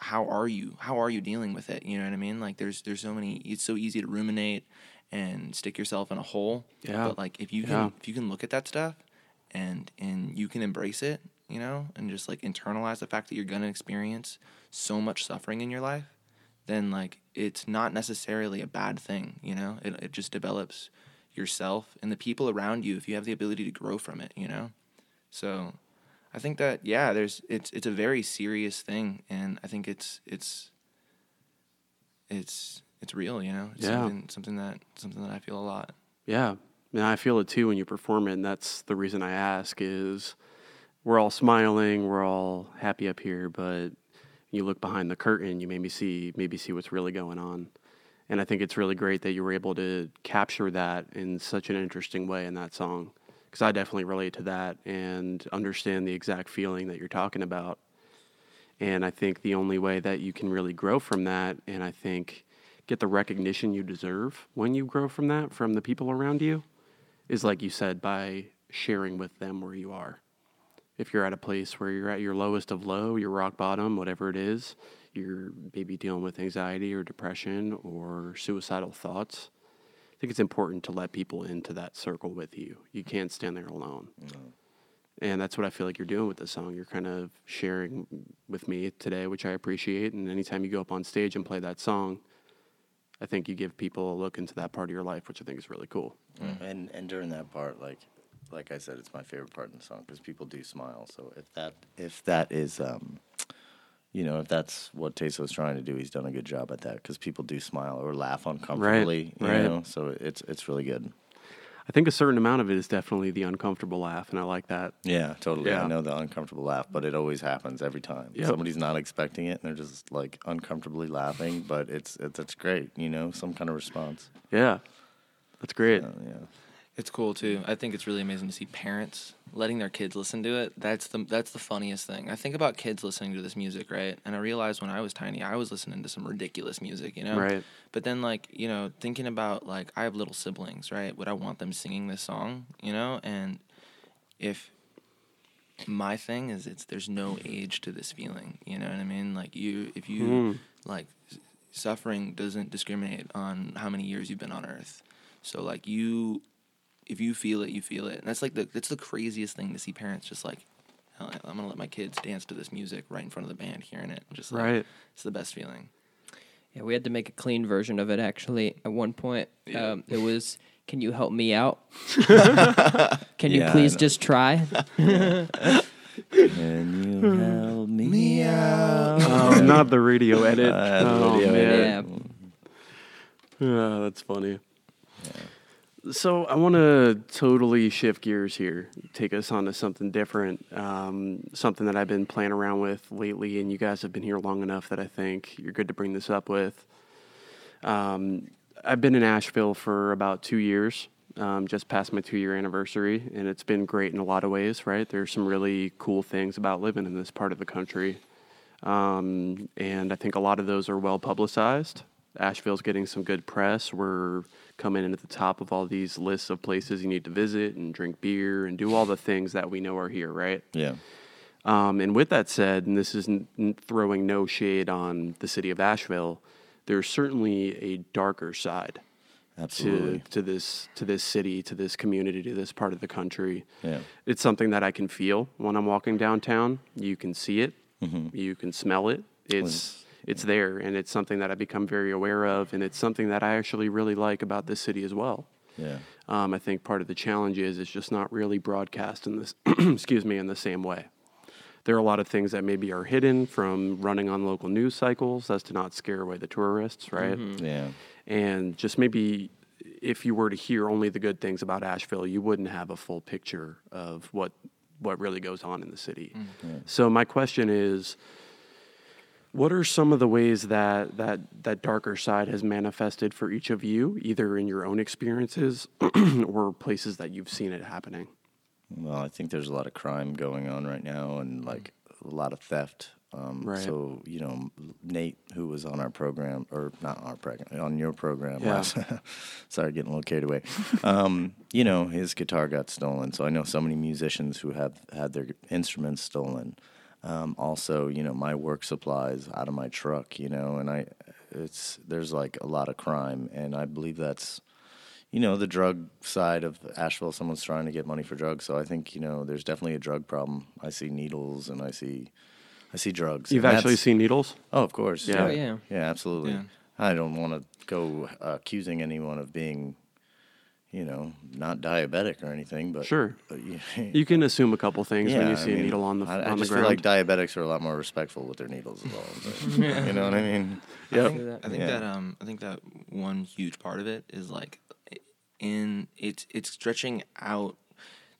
how are you? How are you dealing with it? You know what i mean? Like there's there's so many it's so easy to ruminate and stick yourself in a hole. Yeah. but like if you can Yeah. if you can look at that stuff and and you can embrace it you know and just like internalize the fact that you're gonna experience so much suffering in your life then like it's not necessarily a bad thing you know? It, it just develops yourself and the people around you if you have the ability to grow from it you know? So I think that yeah, there's it's it's a very serious thing, and I think it's it's it's it's real, you know. It's Yeah. something something that something that I feel a lot. Yeah, and I feel it too when you perform it, and that's the reason I ask is we're all smiling, we're all happy up here, but you look behind the curtain, you maybe see maybe see what's really going on. And I think it's really great that you were able to capture that in such an interesting way in that song. Because I definitely relate to that and understand the exact feeling that you're talking about. And I think the only way that you can really grow from that, and I think get the recognition you deserve when you grow from that, from the people around you, is like you said, by sharing with them where you are. If you're at a place where you're at your lowest of low, your rock bottom, whatever it is, you're maybe dealing with anxiety or depression or suicidal thoughts. I think it's important to let people into that circle with you. You can't stand there alone. And that's what I feel like you're doing with this song. You're kind of sharing with me today, which I appreciate. And anytime you go up on stage and play that song, I think you give people a look into that part of your life, which I think is really cool. And and during that part, like like I said, it's my favorite part in the song because people do smile. So if that if that is um, you know, if that's what Teso's trying to do, he's done a good job at that because people do smile or laugh uncomfortably. you right. know, so it's it's really good. I think a certain amount of it is definitely the uncomfortable laugh, and I like that. Yeah, totally. Yeah. I know the uncomfortable laugh, but it always happens every time. Yep. Somebody's not expecting it, and they're just like uncomfortably laughing. But it's it's it's great, you know, some kind of response. Yeah, that's great. Uh, yeah. It's cool too. I think it's really amazing to see parents letting their kids listen to it. That's the that's the funniest thing. I think about kids listening to this music, right? And I realized when I was tiny, I was listening to some ridiculous music, you know. Right. But then like, you know, thinking about like I have little siblings, right? Would I want them singing this song, you know? And if my thing is it's there's no age to this feeling, you know what I mean? Like you if you Mm. like suffering doesn't discriminate on how many years you've been on earth. So like you if you feel it, you feel it. And that's like the that's the craziest thing to see parents just like I'm gonna let my kids dance to this music right in front of the band, hearing it. Just like, Right. it's the best feeling. Yeah, we had to make a clean version of it actually. At one point, Yeah. um, it was, "Can you help me out? Can you Yeah, I please just try?" Can you help me out? Oh, not the radio edit. Uh, oh, video man. edit. Yeah. Yeah, that's funny. So I want to totally shift gears here, take us on to something different, um, something that I've been playing around with lately, and you guys have been here long enough that I think you're good to bring this up with. Um, I've been in Asheville for about two years, um, just past my two year anniversary, and it's been great in a lot of ways, right? There's some really cool things about living in this part of the country. Um, and I think a lot of those are well publicized. Asheville's getting some good press. We're coming in at the top of all these lists of places you need to visit and drink beer and do all the things that we know are here, right? Yeah. Um, and with that said, and this is n- n- throwing no shade on the city of Asheville, there's certainly a darker side Absolutely. to to this to this city, to this community, to this part of the country. Yeah. It's something that I can feel when I'm walking downtown. You can see it, you can smell it. It's it's there, and it's something that I become very aware of, and it's something that I actually really like about this city as well. Yeah. Um, I think part of the challenge is it's just not really broadcast in this, excuse me, in the same way. There are a lot of things that maybe are hidden from running on local news cycles as to not scare away the tourists, right? Yeah. And just maybe if you were to hear only the good things about Asheville, you wouldn't have a full picture of what what really goes on in the city. So my question is what are some of the ways that, that that darker side has manifested for each of you, either in your own experiences or places that you've seen it happening? Well, I think there's a lot of crime going on right now, and like a lot of theft. Um, Right. So you know, Nate, who was on our program, or not on our program, on your program. Yeah. last- sorry, getting a little carried away. um, you know, his guitar got stolen. So I know so many musicians who have had their instruments stolen. Um, also, you know, my work supplies out of my truck. You know, and I, it's there's like a lot of crime, and I believe that's you know the drug side of Asheville. Someone's trying to get money for drugs, so I think you know there's definitely a drug problem. I see needles and I see, I see drugs. You've and actually seen needles? Oh, of course. Yeah. Yeah. Oh, yeah. Yeah, absolutely. Yeah. I don't want to go uh, accusing anyone of being, you know, not diabetic or anything, but Sure. uh, yeah, You can assume a couple things when yeah, you I see a needle on the I, I on the ground. feel like diabetics are a lot more respectful with their needles as well. you know what I mean? I Yep. think, I think Yeah. that um I think that one huge part of it is like in it's it's stretching out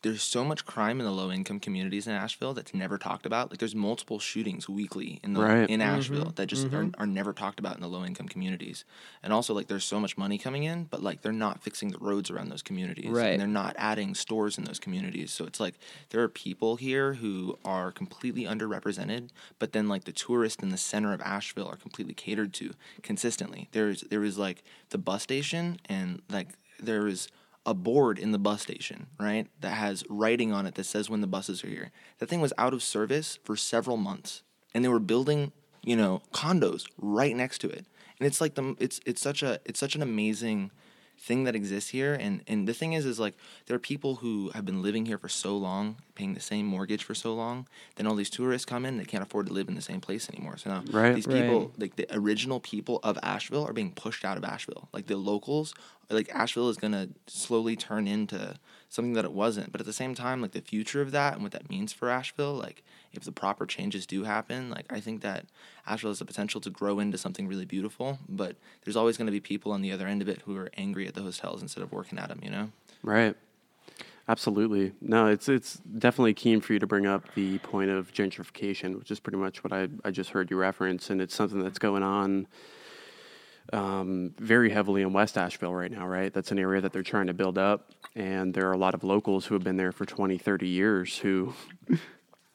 there's so much crime in the low income communities in Asheville that's never talked about. Like there's multiple shootings weekly in the Right. in mm-hmm. Asheville that just are, mm-hmm. are never talked about in the low income communities. And also like there's so much money coming in, but like they're not fixing the roads around those communities. Right. And they're not adding stores in those communities. So it's like there are people here who are completely underrepresented, but then like the tourists in the center of Asheville are completely catered to consistently. There's there is like the bus station and like there is a board in the bus station, right? That has writing on it that says when the buses are here. That thing was out of service for several months. And they were building, you know, condos right next to it. And it's like the it's it's such a it's such an amazing thing that exists here and and the thing is is like there are people who have been living here for so long paying the same mortgage for so long then all these tourists come in they can't afford to live in the same place anymore so now Right. these Right. people like the original people of Asheville are being pushed out of Asheville like the locals like Asheville is going to slowly turn into something that it wasn't but at the same time like the future of that and what that means for Asheville like if the proper changes do happen like I think that Asheville has the potential to grow into something really beautiful but there's always going to be people on the other end of it who are angry at the hotels instead of working at them you know Right. Absolutely. No, it's it's definitely keen for you to bring up the point of gentrification, which is pretty much what I, I just heard you reference, and it's something that's going on um, very heavily in West Asheville right now, right? That's an area that they're trying to build up, and there are a lot of locals who have been there for 20, 30 years who.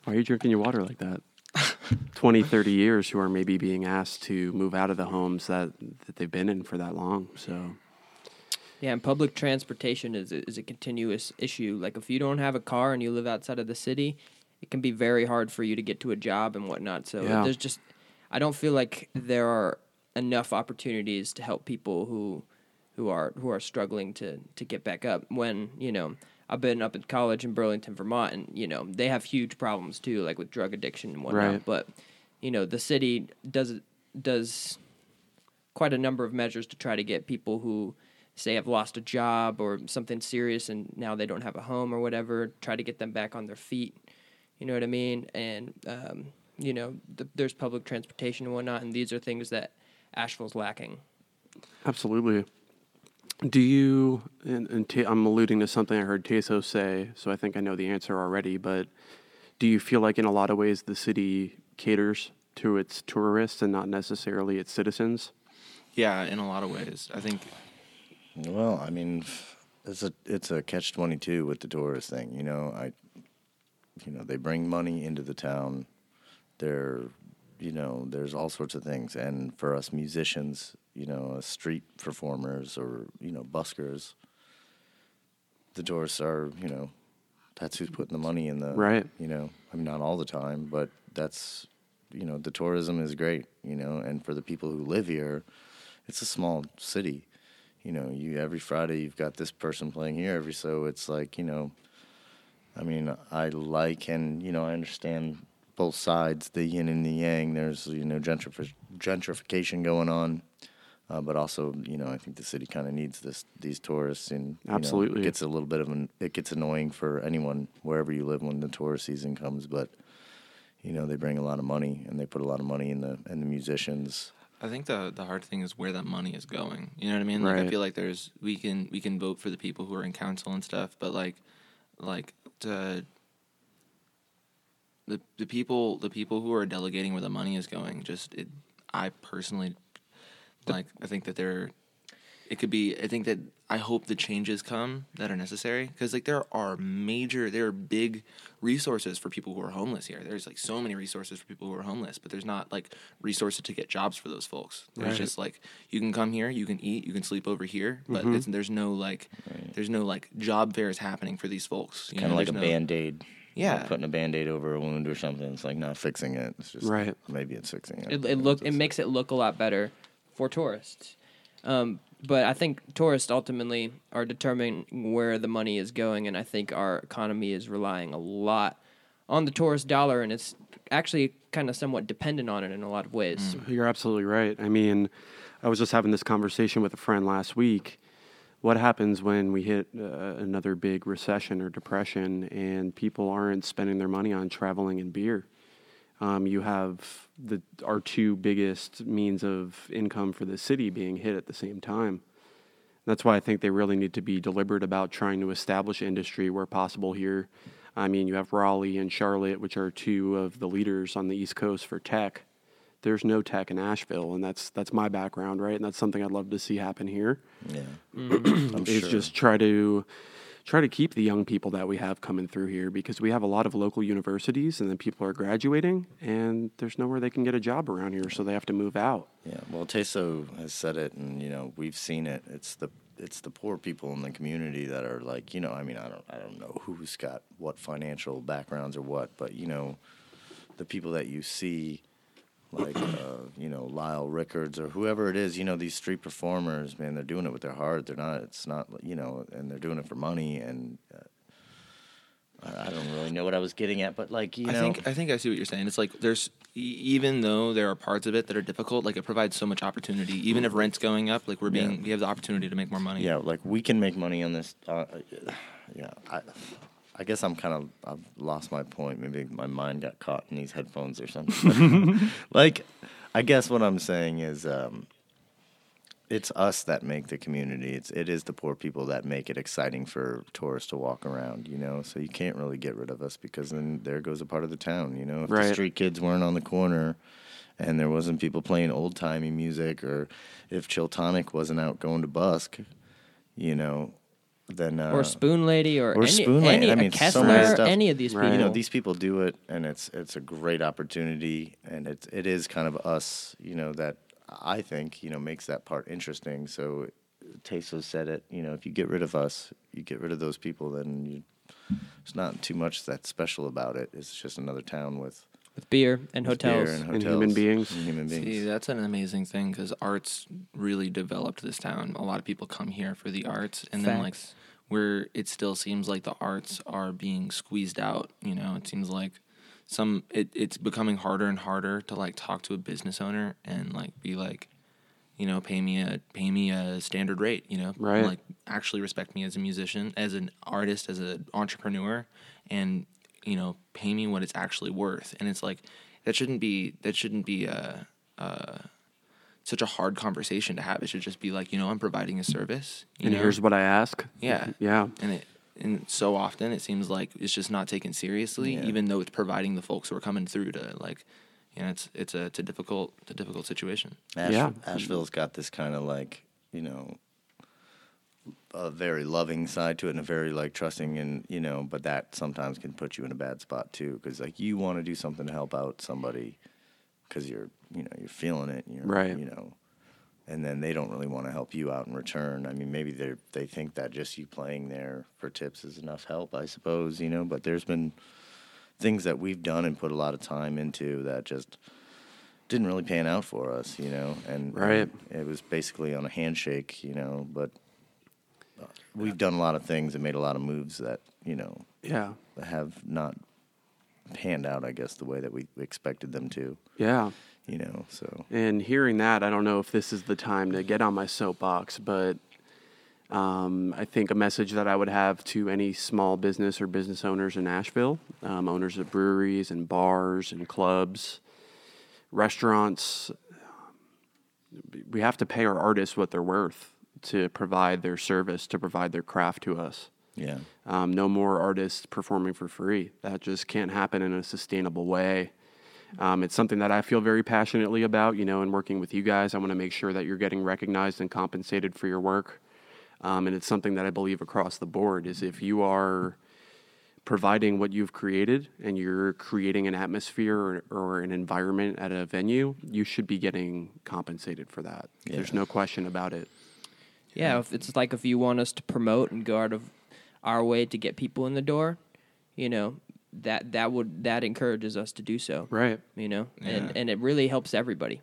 Why are you drinking your water like that? 20, 30 years who are maybe being asked to move out of the homes that, that they've been in for that long. So, Yeah, and public transportation is a, is a continuous issue. Like if you don't have a car and you live outside of the city, it can be very hard for you to get to a job and whatnot. So Yeah. there's just, I don't feel like there are enough opportunities to help people who, who are who are struggling to to get back up. When you know, I've been up at college in Burlington, Vermont, and you know they have huge problems too, like with drug addiction and whatnot. Right. But you know, the city does does quite a number of measures to try to get people who say have lost a job or something serious and now they don't have a home or whatever try to get them back on their feet you know what i mean and um, you know th- there's public transportation and whatnot and these are things that asheville's lacking Absolutely. Do you, and, and Ta- I'm alluding to something I heard Teso say, so I think I know the answer already, but do you feel like in a lot of ways the city caters to its tourists and not necessarily its citizens? yeah in a lot of ways i think Well, I mean, it's a it's a catch twenty two with the tourist thing. You know, I, you know, they bring money into the town. They're, you know, there's all sorts of things. And for us musicians, you know, uh, street performers or you know, buskers, the tourists are, you know, that's who's putting the money in the Right. You know, I mean, not all the time, but that's, you know, the tourism is great. You know, and for the people who live here, it's a small city. You know, you every Friday you've got this person playing here. Every so it's like you know, I mean, I like and you know I understand both sides, the yin and the yang. There's you know gentrif- gentrification going on, uh, but also you know I think the city kind of needs this these tourists and you know, Absolutely. it gets a little bit of an it gets annoying for anyone wherever you live when the tourist season comes, but you know they bring a lot of money and they put a lot of money in the in the musicians. I think the the hard thing is where that money is going. You know what I mean? Like Right. I feel like there's we can we can vote for the people who are in council and stuff, but like like the the the people the people who are delegating where the money is going just it I personally like I think that they're it could be I think that I hope the changes come that are necessary because like there are major there are big resources for people who are homeless here there's like so many resources for people who are homeless but there's not like resources to get jobs for those folks there's Right. just like you can come here you can eat you can sleep over here but Mm-hmm. it's, there's no like there's no like job fairs happening for these folks Kind of like a there's no- band aid. Yeah. putting a band aid over a wound or something. It's like not fixing it. It's just Right. Maybe it's fixing it. It, it look it makes it look a lot better for tourists. Um, but I think tourists ultimately are determining where the money is going, and I think our economy is relying a lot on the tourist dollar, and it's actually kind of somewhat dependent on it in a lot of ways. You're absolutely right. I mean, I was just having this conversation with a friend last week. What happens when we hit uh, another big recession or depression and people aren't spending their money on traveling and beer? Um, you have the our two biggest means of income for the city being hit at the same time. That's why I think they really need to be deliberate about trying to establish industry where possible here. I mean, you have Raleigh and Charlotte, which are two of the leaders on the East Coast for tech. There's no tech in Asheville, and that's that's my background, right? And that's something I'd love to see happen here. yeah. Mm-hmm. I'm Is sure. just try to try to keep the young people that we have coming through here because we have a lot of local universities, and then people are graduating, and there's nowhere they can get a job around here, so they have to move out. Yeah, well, Teso has said it, and you know we've seen it. It's the it's the poor people in the community that are like, you know, I mean, I don't I don't know who's got what financial backgrounds or what, but you know, the people that you see, like uh, you know Lyle Rickards or whoever it is, you know, these street performers, man, they're doing it with their heart. They're not. It's not you know, and they're doing it for money and. Uh, I don't really know what I was getting at, but like you I know, think I think I see what you're saying. It's like there's even though there are parts of it that are difficult, like it provides so much opportunity. Even if rent's going up, like we're being Yeah. we have the opportunity to make more money. Yeah, like we can make money on this. Uh, yeah, I, I guess I'm kind of I've lost my point. Maybe my mind got caught in these headphones or something. like, I guess what I'm saying is, um, it's us that make the community. It's it is the poor people that make it exciting for tourists to walk around. You know, so you can't really get rid of us because then there goes a part of the town. You know, if Right. the street kids weren't on the corner. And there wasn't people playing old timey music, or if Chiltonic wasn't out going to busk, you know, then uh, or Spoon Lady, or, or any, Spoon Lady. any I mean, a so Kessler, many stuff. any of these Right. people. you know these people do it, and it's it's a great opportunity, and it's it is kind of us, you know, that I think you know makes that part interesting. So, Teso said it. You know, if you get rid of us, you get rid of those people, then you, there's not too much that's special about it. It's just another town with with beer and with hotels. and, And hotels human beings. and human beings. See, that's an amazing thing because arts really developed this town. A lot of people come here for the arts, and then like where it still seems like the arts are being squeezed out. You know, it seems like some it, it's becoming harder and harder to like talk to a business owner and like be like, you know, pay me a pay me a standard rate. You know, Right. Like actually respect me as a musician, as an artist, as an entrepreneur, and you know, pay me what it's actually worth. And it's like that shouldn't be that shouldn't be a. a such a hard conversation to have. It should just be like, you know, I'm providing a service. You and know? here's what I ask. Yeah. Yeah. and it and so often it seems like it's just not taken seriously, Yeah. even though it's providing the folks who are coming through to like, you know, it's it's a it's a difficult it's a difficult situation. Ash- Yeah. Asheville's got this kind of like, you know, a very loving side to it and a very like trusting and, you know, but that sometimes can put you in a bad spot too. Cause like you want to do something to help out somebody because you're you know you're feeling it. And you're, Right. You know, and then they don't really want to help you out in return. I mean, maybe they they think that just you playing there for tips is enough help. I suppose you know, but there's been things that we've done and put a lot of time into that just didn't really pan out for us, you know, and Right. it was basically on a handshake, you know, but we've done a lot of things and made a lot of moves that, you know, Yeah. have not panned out, I guess, the way that we expected them to, Yeah. you know, so And hearing that, I don't know if this is the time to get on my soapbox, but um, I think a message that I would have to any small business or business owners in Asheville, um, owners of breweries and bars and clubs, restaurants, we have to pay our artists what they're worth to provide their service, to provide their craft to us. yeah. Um, no more artists performing for free. That just can't happen in a sustainable way. Um, it's something that I feel very passionately about, you know, and working with you guys. I want to make sure that you're getting recognized and compensated for your work. Um, and it's something that I believe across the board is if you are providing what you've created and you're creating an atmosphere or, or an environment at a venue, you should be getting compensated for that. There's no question about it. Yeah, if it's like if you want us to promote and go out of our way to get people in the door, you know, that that would that encourages us to do so. Right. You know, Yeah. and and it really helps everybody.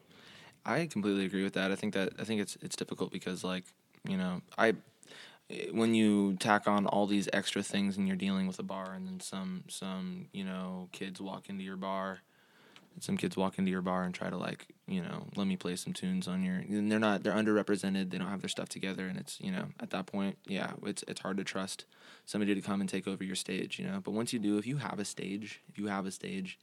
I completely agree with that. I think that I think it's it's difficult because like you know I when you tack on all these extra things and you're dealing with a bar and then some some you know kids walk into your bar some kids walk into your bar and try to like you know let me play some tunes on your and they're not they're underrepresented they don't have their stuff together and it's you know at that point yeah it's it's hard to trust somebody to come and take over your stage you know? But once you do if you have a stage if you have a stage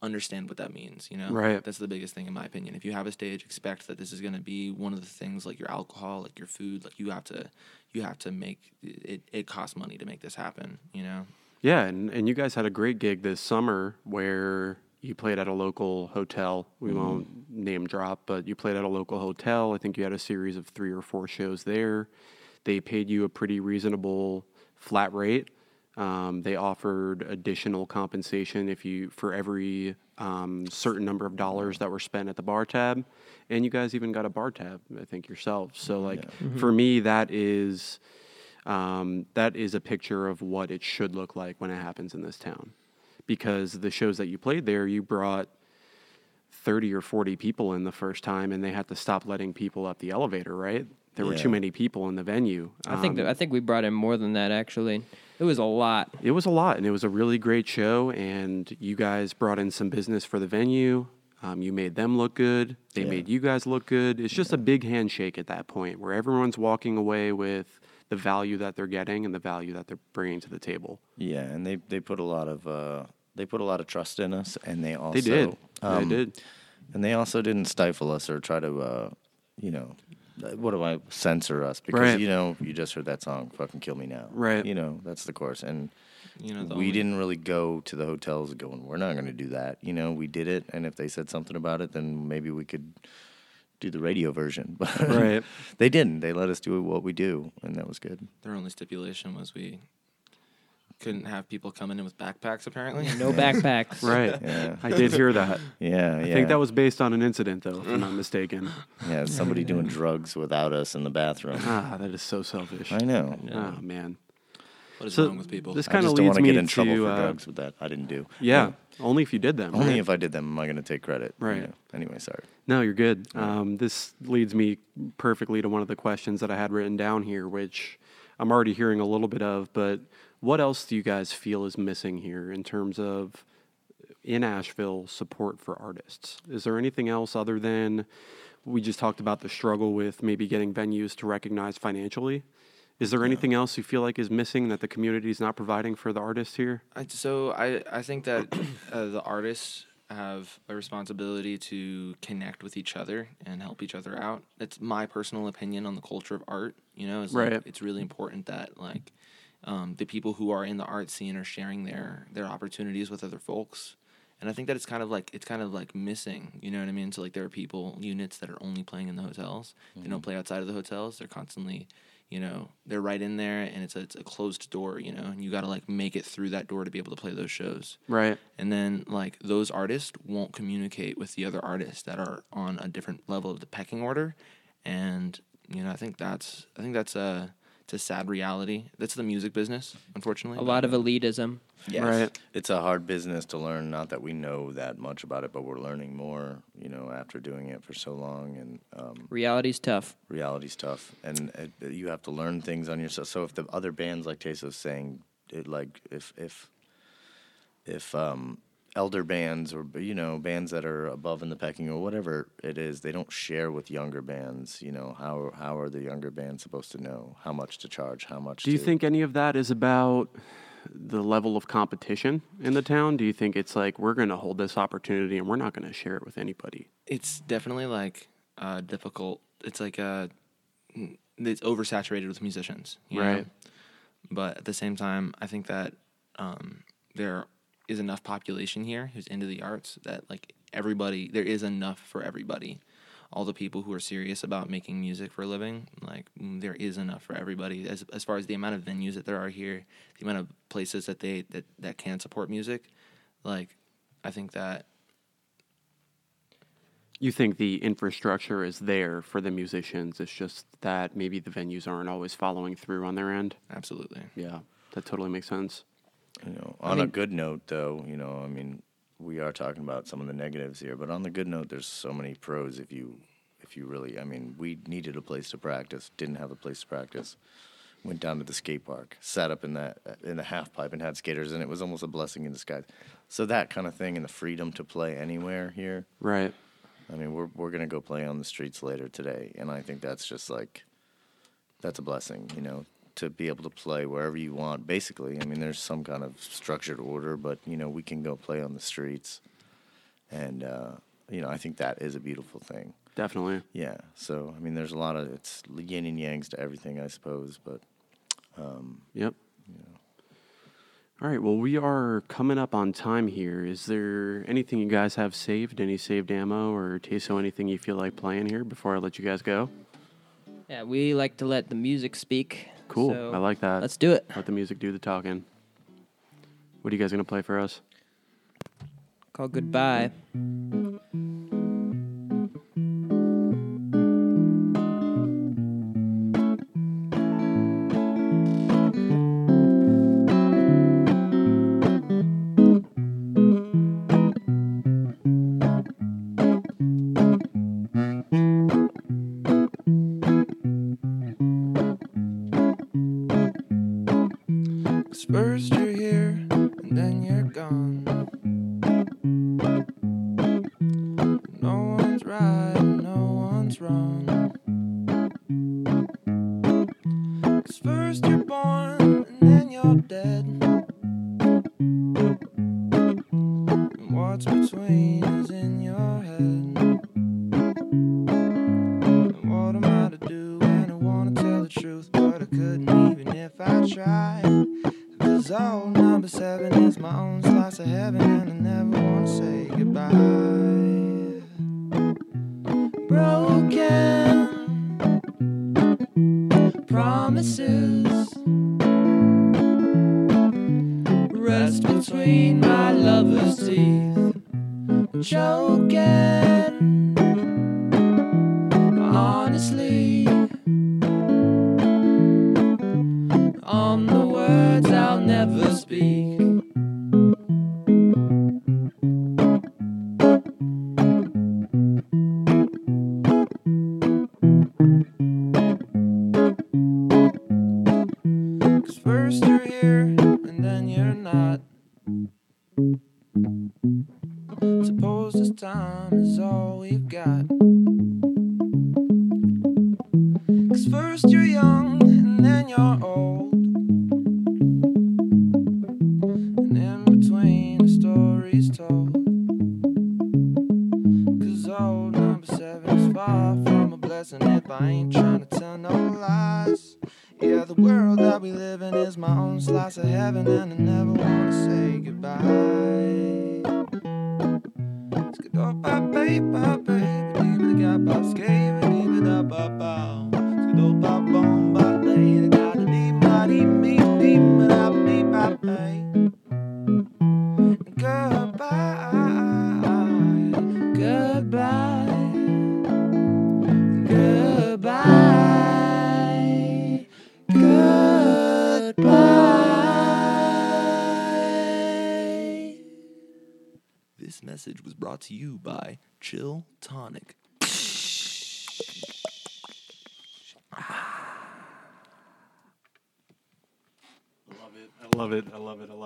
understand what that means you know? Right. that's the biggest thing in my opinion. If you have a stage expect that this is going to be one of the things like your alcohol like your food like you have to you have to make it it costs money to make this happen you know? Yeah, and, and you guys had a great gig this summer where you played at a local hotel. We won't name drop, but you played at a local hotel. I think you had a series of three or four shows there. They paid you a pretty reasonable flat rate. Um, they offered additional compensation if you for every um, certain number of dollars that were spent at the bar tab, and you guys even got a bar tab, I think yourselves. So like for me, that is um, that is a picture of what it should look like when it happens in this town. Because the shows that you played there, you brought 30 or 40 people in the first time, and they had to stop letting people up the elevator, right? There were too many people in the venue. I think that Um, I think we brought in more than that actually. It was a lot. it was a lot, and it was a really great show. And you guys brought in some business for the venue. Um, you made them look good. They Yeah. made you guys look good. It's just a big handshake at that point, where everyone's walking away with the value that they're getting and the value that they're bringing to the table. Yeah, and they they put a lot of uh, they put a lot of trust in us, and they also They did. um, they did. and they also didn't stifle us or try to uh, you know what do I censor us because Right. you know you just heard that song fucking kill me now Right. you know that's the course and you know we only- didn't really go to the hotels going we're not going to do that you know we did it and if they said something about it then maybe we could do the radio version but Right. they didn't they let us do what we do and that was good their only stipulation was we couldn't have people coming in with backpacks apparently No backpacks. Right. yeah I did hear that. yeah I yeah think that was based on an incident, though, if I'm not mistaken. yeah somebody doing drugs without us in the bathroom Ah, that is so selfish. I know Oh man. what is So wrong with people this kind of just don't leads want to me get in trouble to for uh, drugs with that. I didn't do. yeah, only if you did them. Only right? if I did them am I going to take credit. you Right. know. Anyway, sorry. No, you're good. Um, this leads me perfectly to one of the questions that I had written down here, which I'm already hearing a little bit of. But what else do you guys feel is missing here in terms of in Asheville support for artists? Is there anything else other than we just talked about the struggle with maybe getting venues to recognize financially? Is there anything else you feel like is missing that the community is not providing for the artists here? I, so I, I think that uh, the artists have a responsibility to connect with each other and help each other out. That's my personal opinion on the culture of art. You know, it's like, it's really important that like um, the people who are in the art scene are sharing their their opportunities with other folks. And I think that it's kind of like it's kind of like missing. You know what I mean? So like there are people units that are only playing in the hotels. They don't play outside of the hotels. They're constantly you know they're right in there and it's a, it's a closed door you know and you got to like make it through that door to be able to play those shows Right. and then like those artists won't communicate with the other artists that are on a different level of the pecking order and you know i think that's i think that's a it's a sad reality that's the music business unfortunately A lot of elitism. Yes. Right. It's a hard business to learn. Not that we know that much about it, but we're learning more. You know, after doing it for so long, and um, Reality's tough. reality's tough, and uh, you have to learn things on yourself. So if the other bands, like Taso's saying, it like if if if um, elder bands or you know bands that are above in the pecking or whatever it is, they don't share with younger bands. You know how how are the younger bands supposed to know how much to charge, how much? Do you to, think any of that is about the level of competition in the town? Do you think it's like we're going to hold this opportunity and we're not going to share it with anybody? it's definitely like uh, difficult it's like uh, it's oversaturated with musicians you know? Right. but at the same time i think that um, there is enough population here who's into the arts that like everybody there is enough for everybody all the people who are serious about making music for a living like mm, there is enough for everybody as, as far as the amount of venues that there are here the amount of places that they that, that can support music like i think that You think the infrastructure is there for the musicians? It's just that maybe the venues aren't always following through on their end. absolutely Yeah, that totally makes sense. You know, on a good note, though, you know, I mean, we are talking about some of the negatives here, but on the good note, there's so many pros. If you, if you really, I mean, we needed a place to practice, didn't have a place to practice. Went down to the skate park, sat up in that in the half pipe, and had skaters, and it was almost a blessing in disguise. So that kind of thing, and the freedom to play anywhere here. Right. I mean, we're we're gonna go play on the streets later today, and I think that's just like, that's a blessing, you know, to be able to play wherever you want. Basically, I mean, there's some kind of structured order, but you know, we can go play on the streets, and uh, you know, I think that is a beautiful thing. Definitely. Yeah. So I mean, there's a lot of it's yin and yangs to everything, I suppose, but Yep. All right. Well, we are coming up on time here. Is there anything you guys have saved? Any saved ammo or Taso? Anything you feel like playing here before I let you guys go? Yeah, we like to let the music speak. Cool. so I like that. Let's do it. Let the music do the talking. What are you guys gonna play for us? Call goodbye. This time is all we've got. Cause first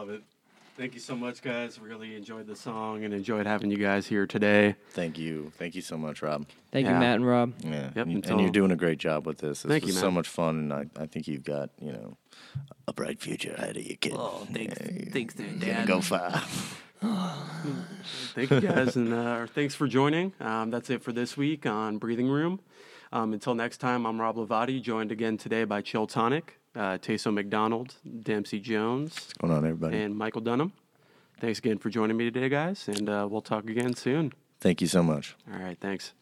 love it. I love it. Thank you so much, guys. Really enjoyed the song and enjoyed having you guys here today. Thank you. Thank you so much, Rob. Thank Yeah. you, Matt and Rob. Yeah. Yep, And, until- you're doing a great job with this. This Thank was you, so much fun, and I, I think you've got, you know, a bright future ahead of you, kid. Oh, thanks, Yeah, thanks there, you're gonna Dad. Go far. Thank you guys, and uh, thanks for joining. Um, that's it for this week on Breathing Room. Um, until next time, I'm Rob Lavati, joined again today by Chiltonic, uh, Taso McDonald, Dempsey Jones, What's going on, everybody? and Michael Dunham. Thanks again for joining me today, guys, and uh, we'll talk again soon. Thank you so much. All right, thanks.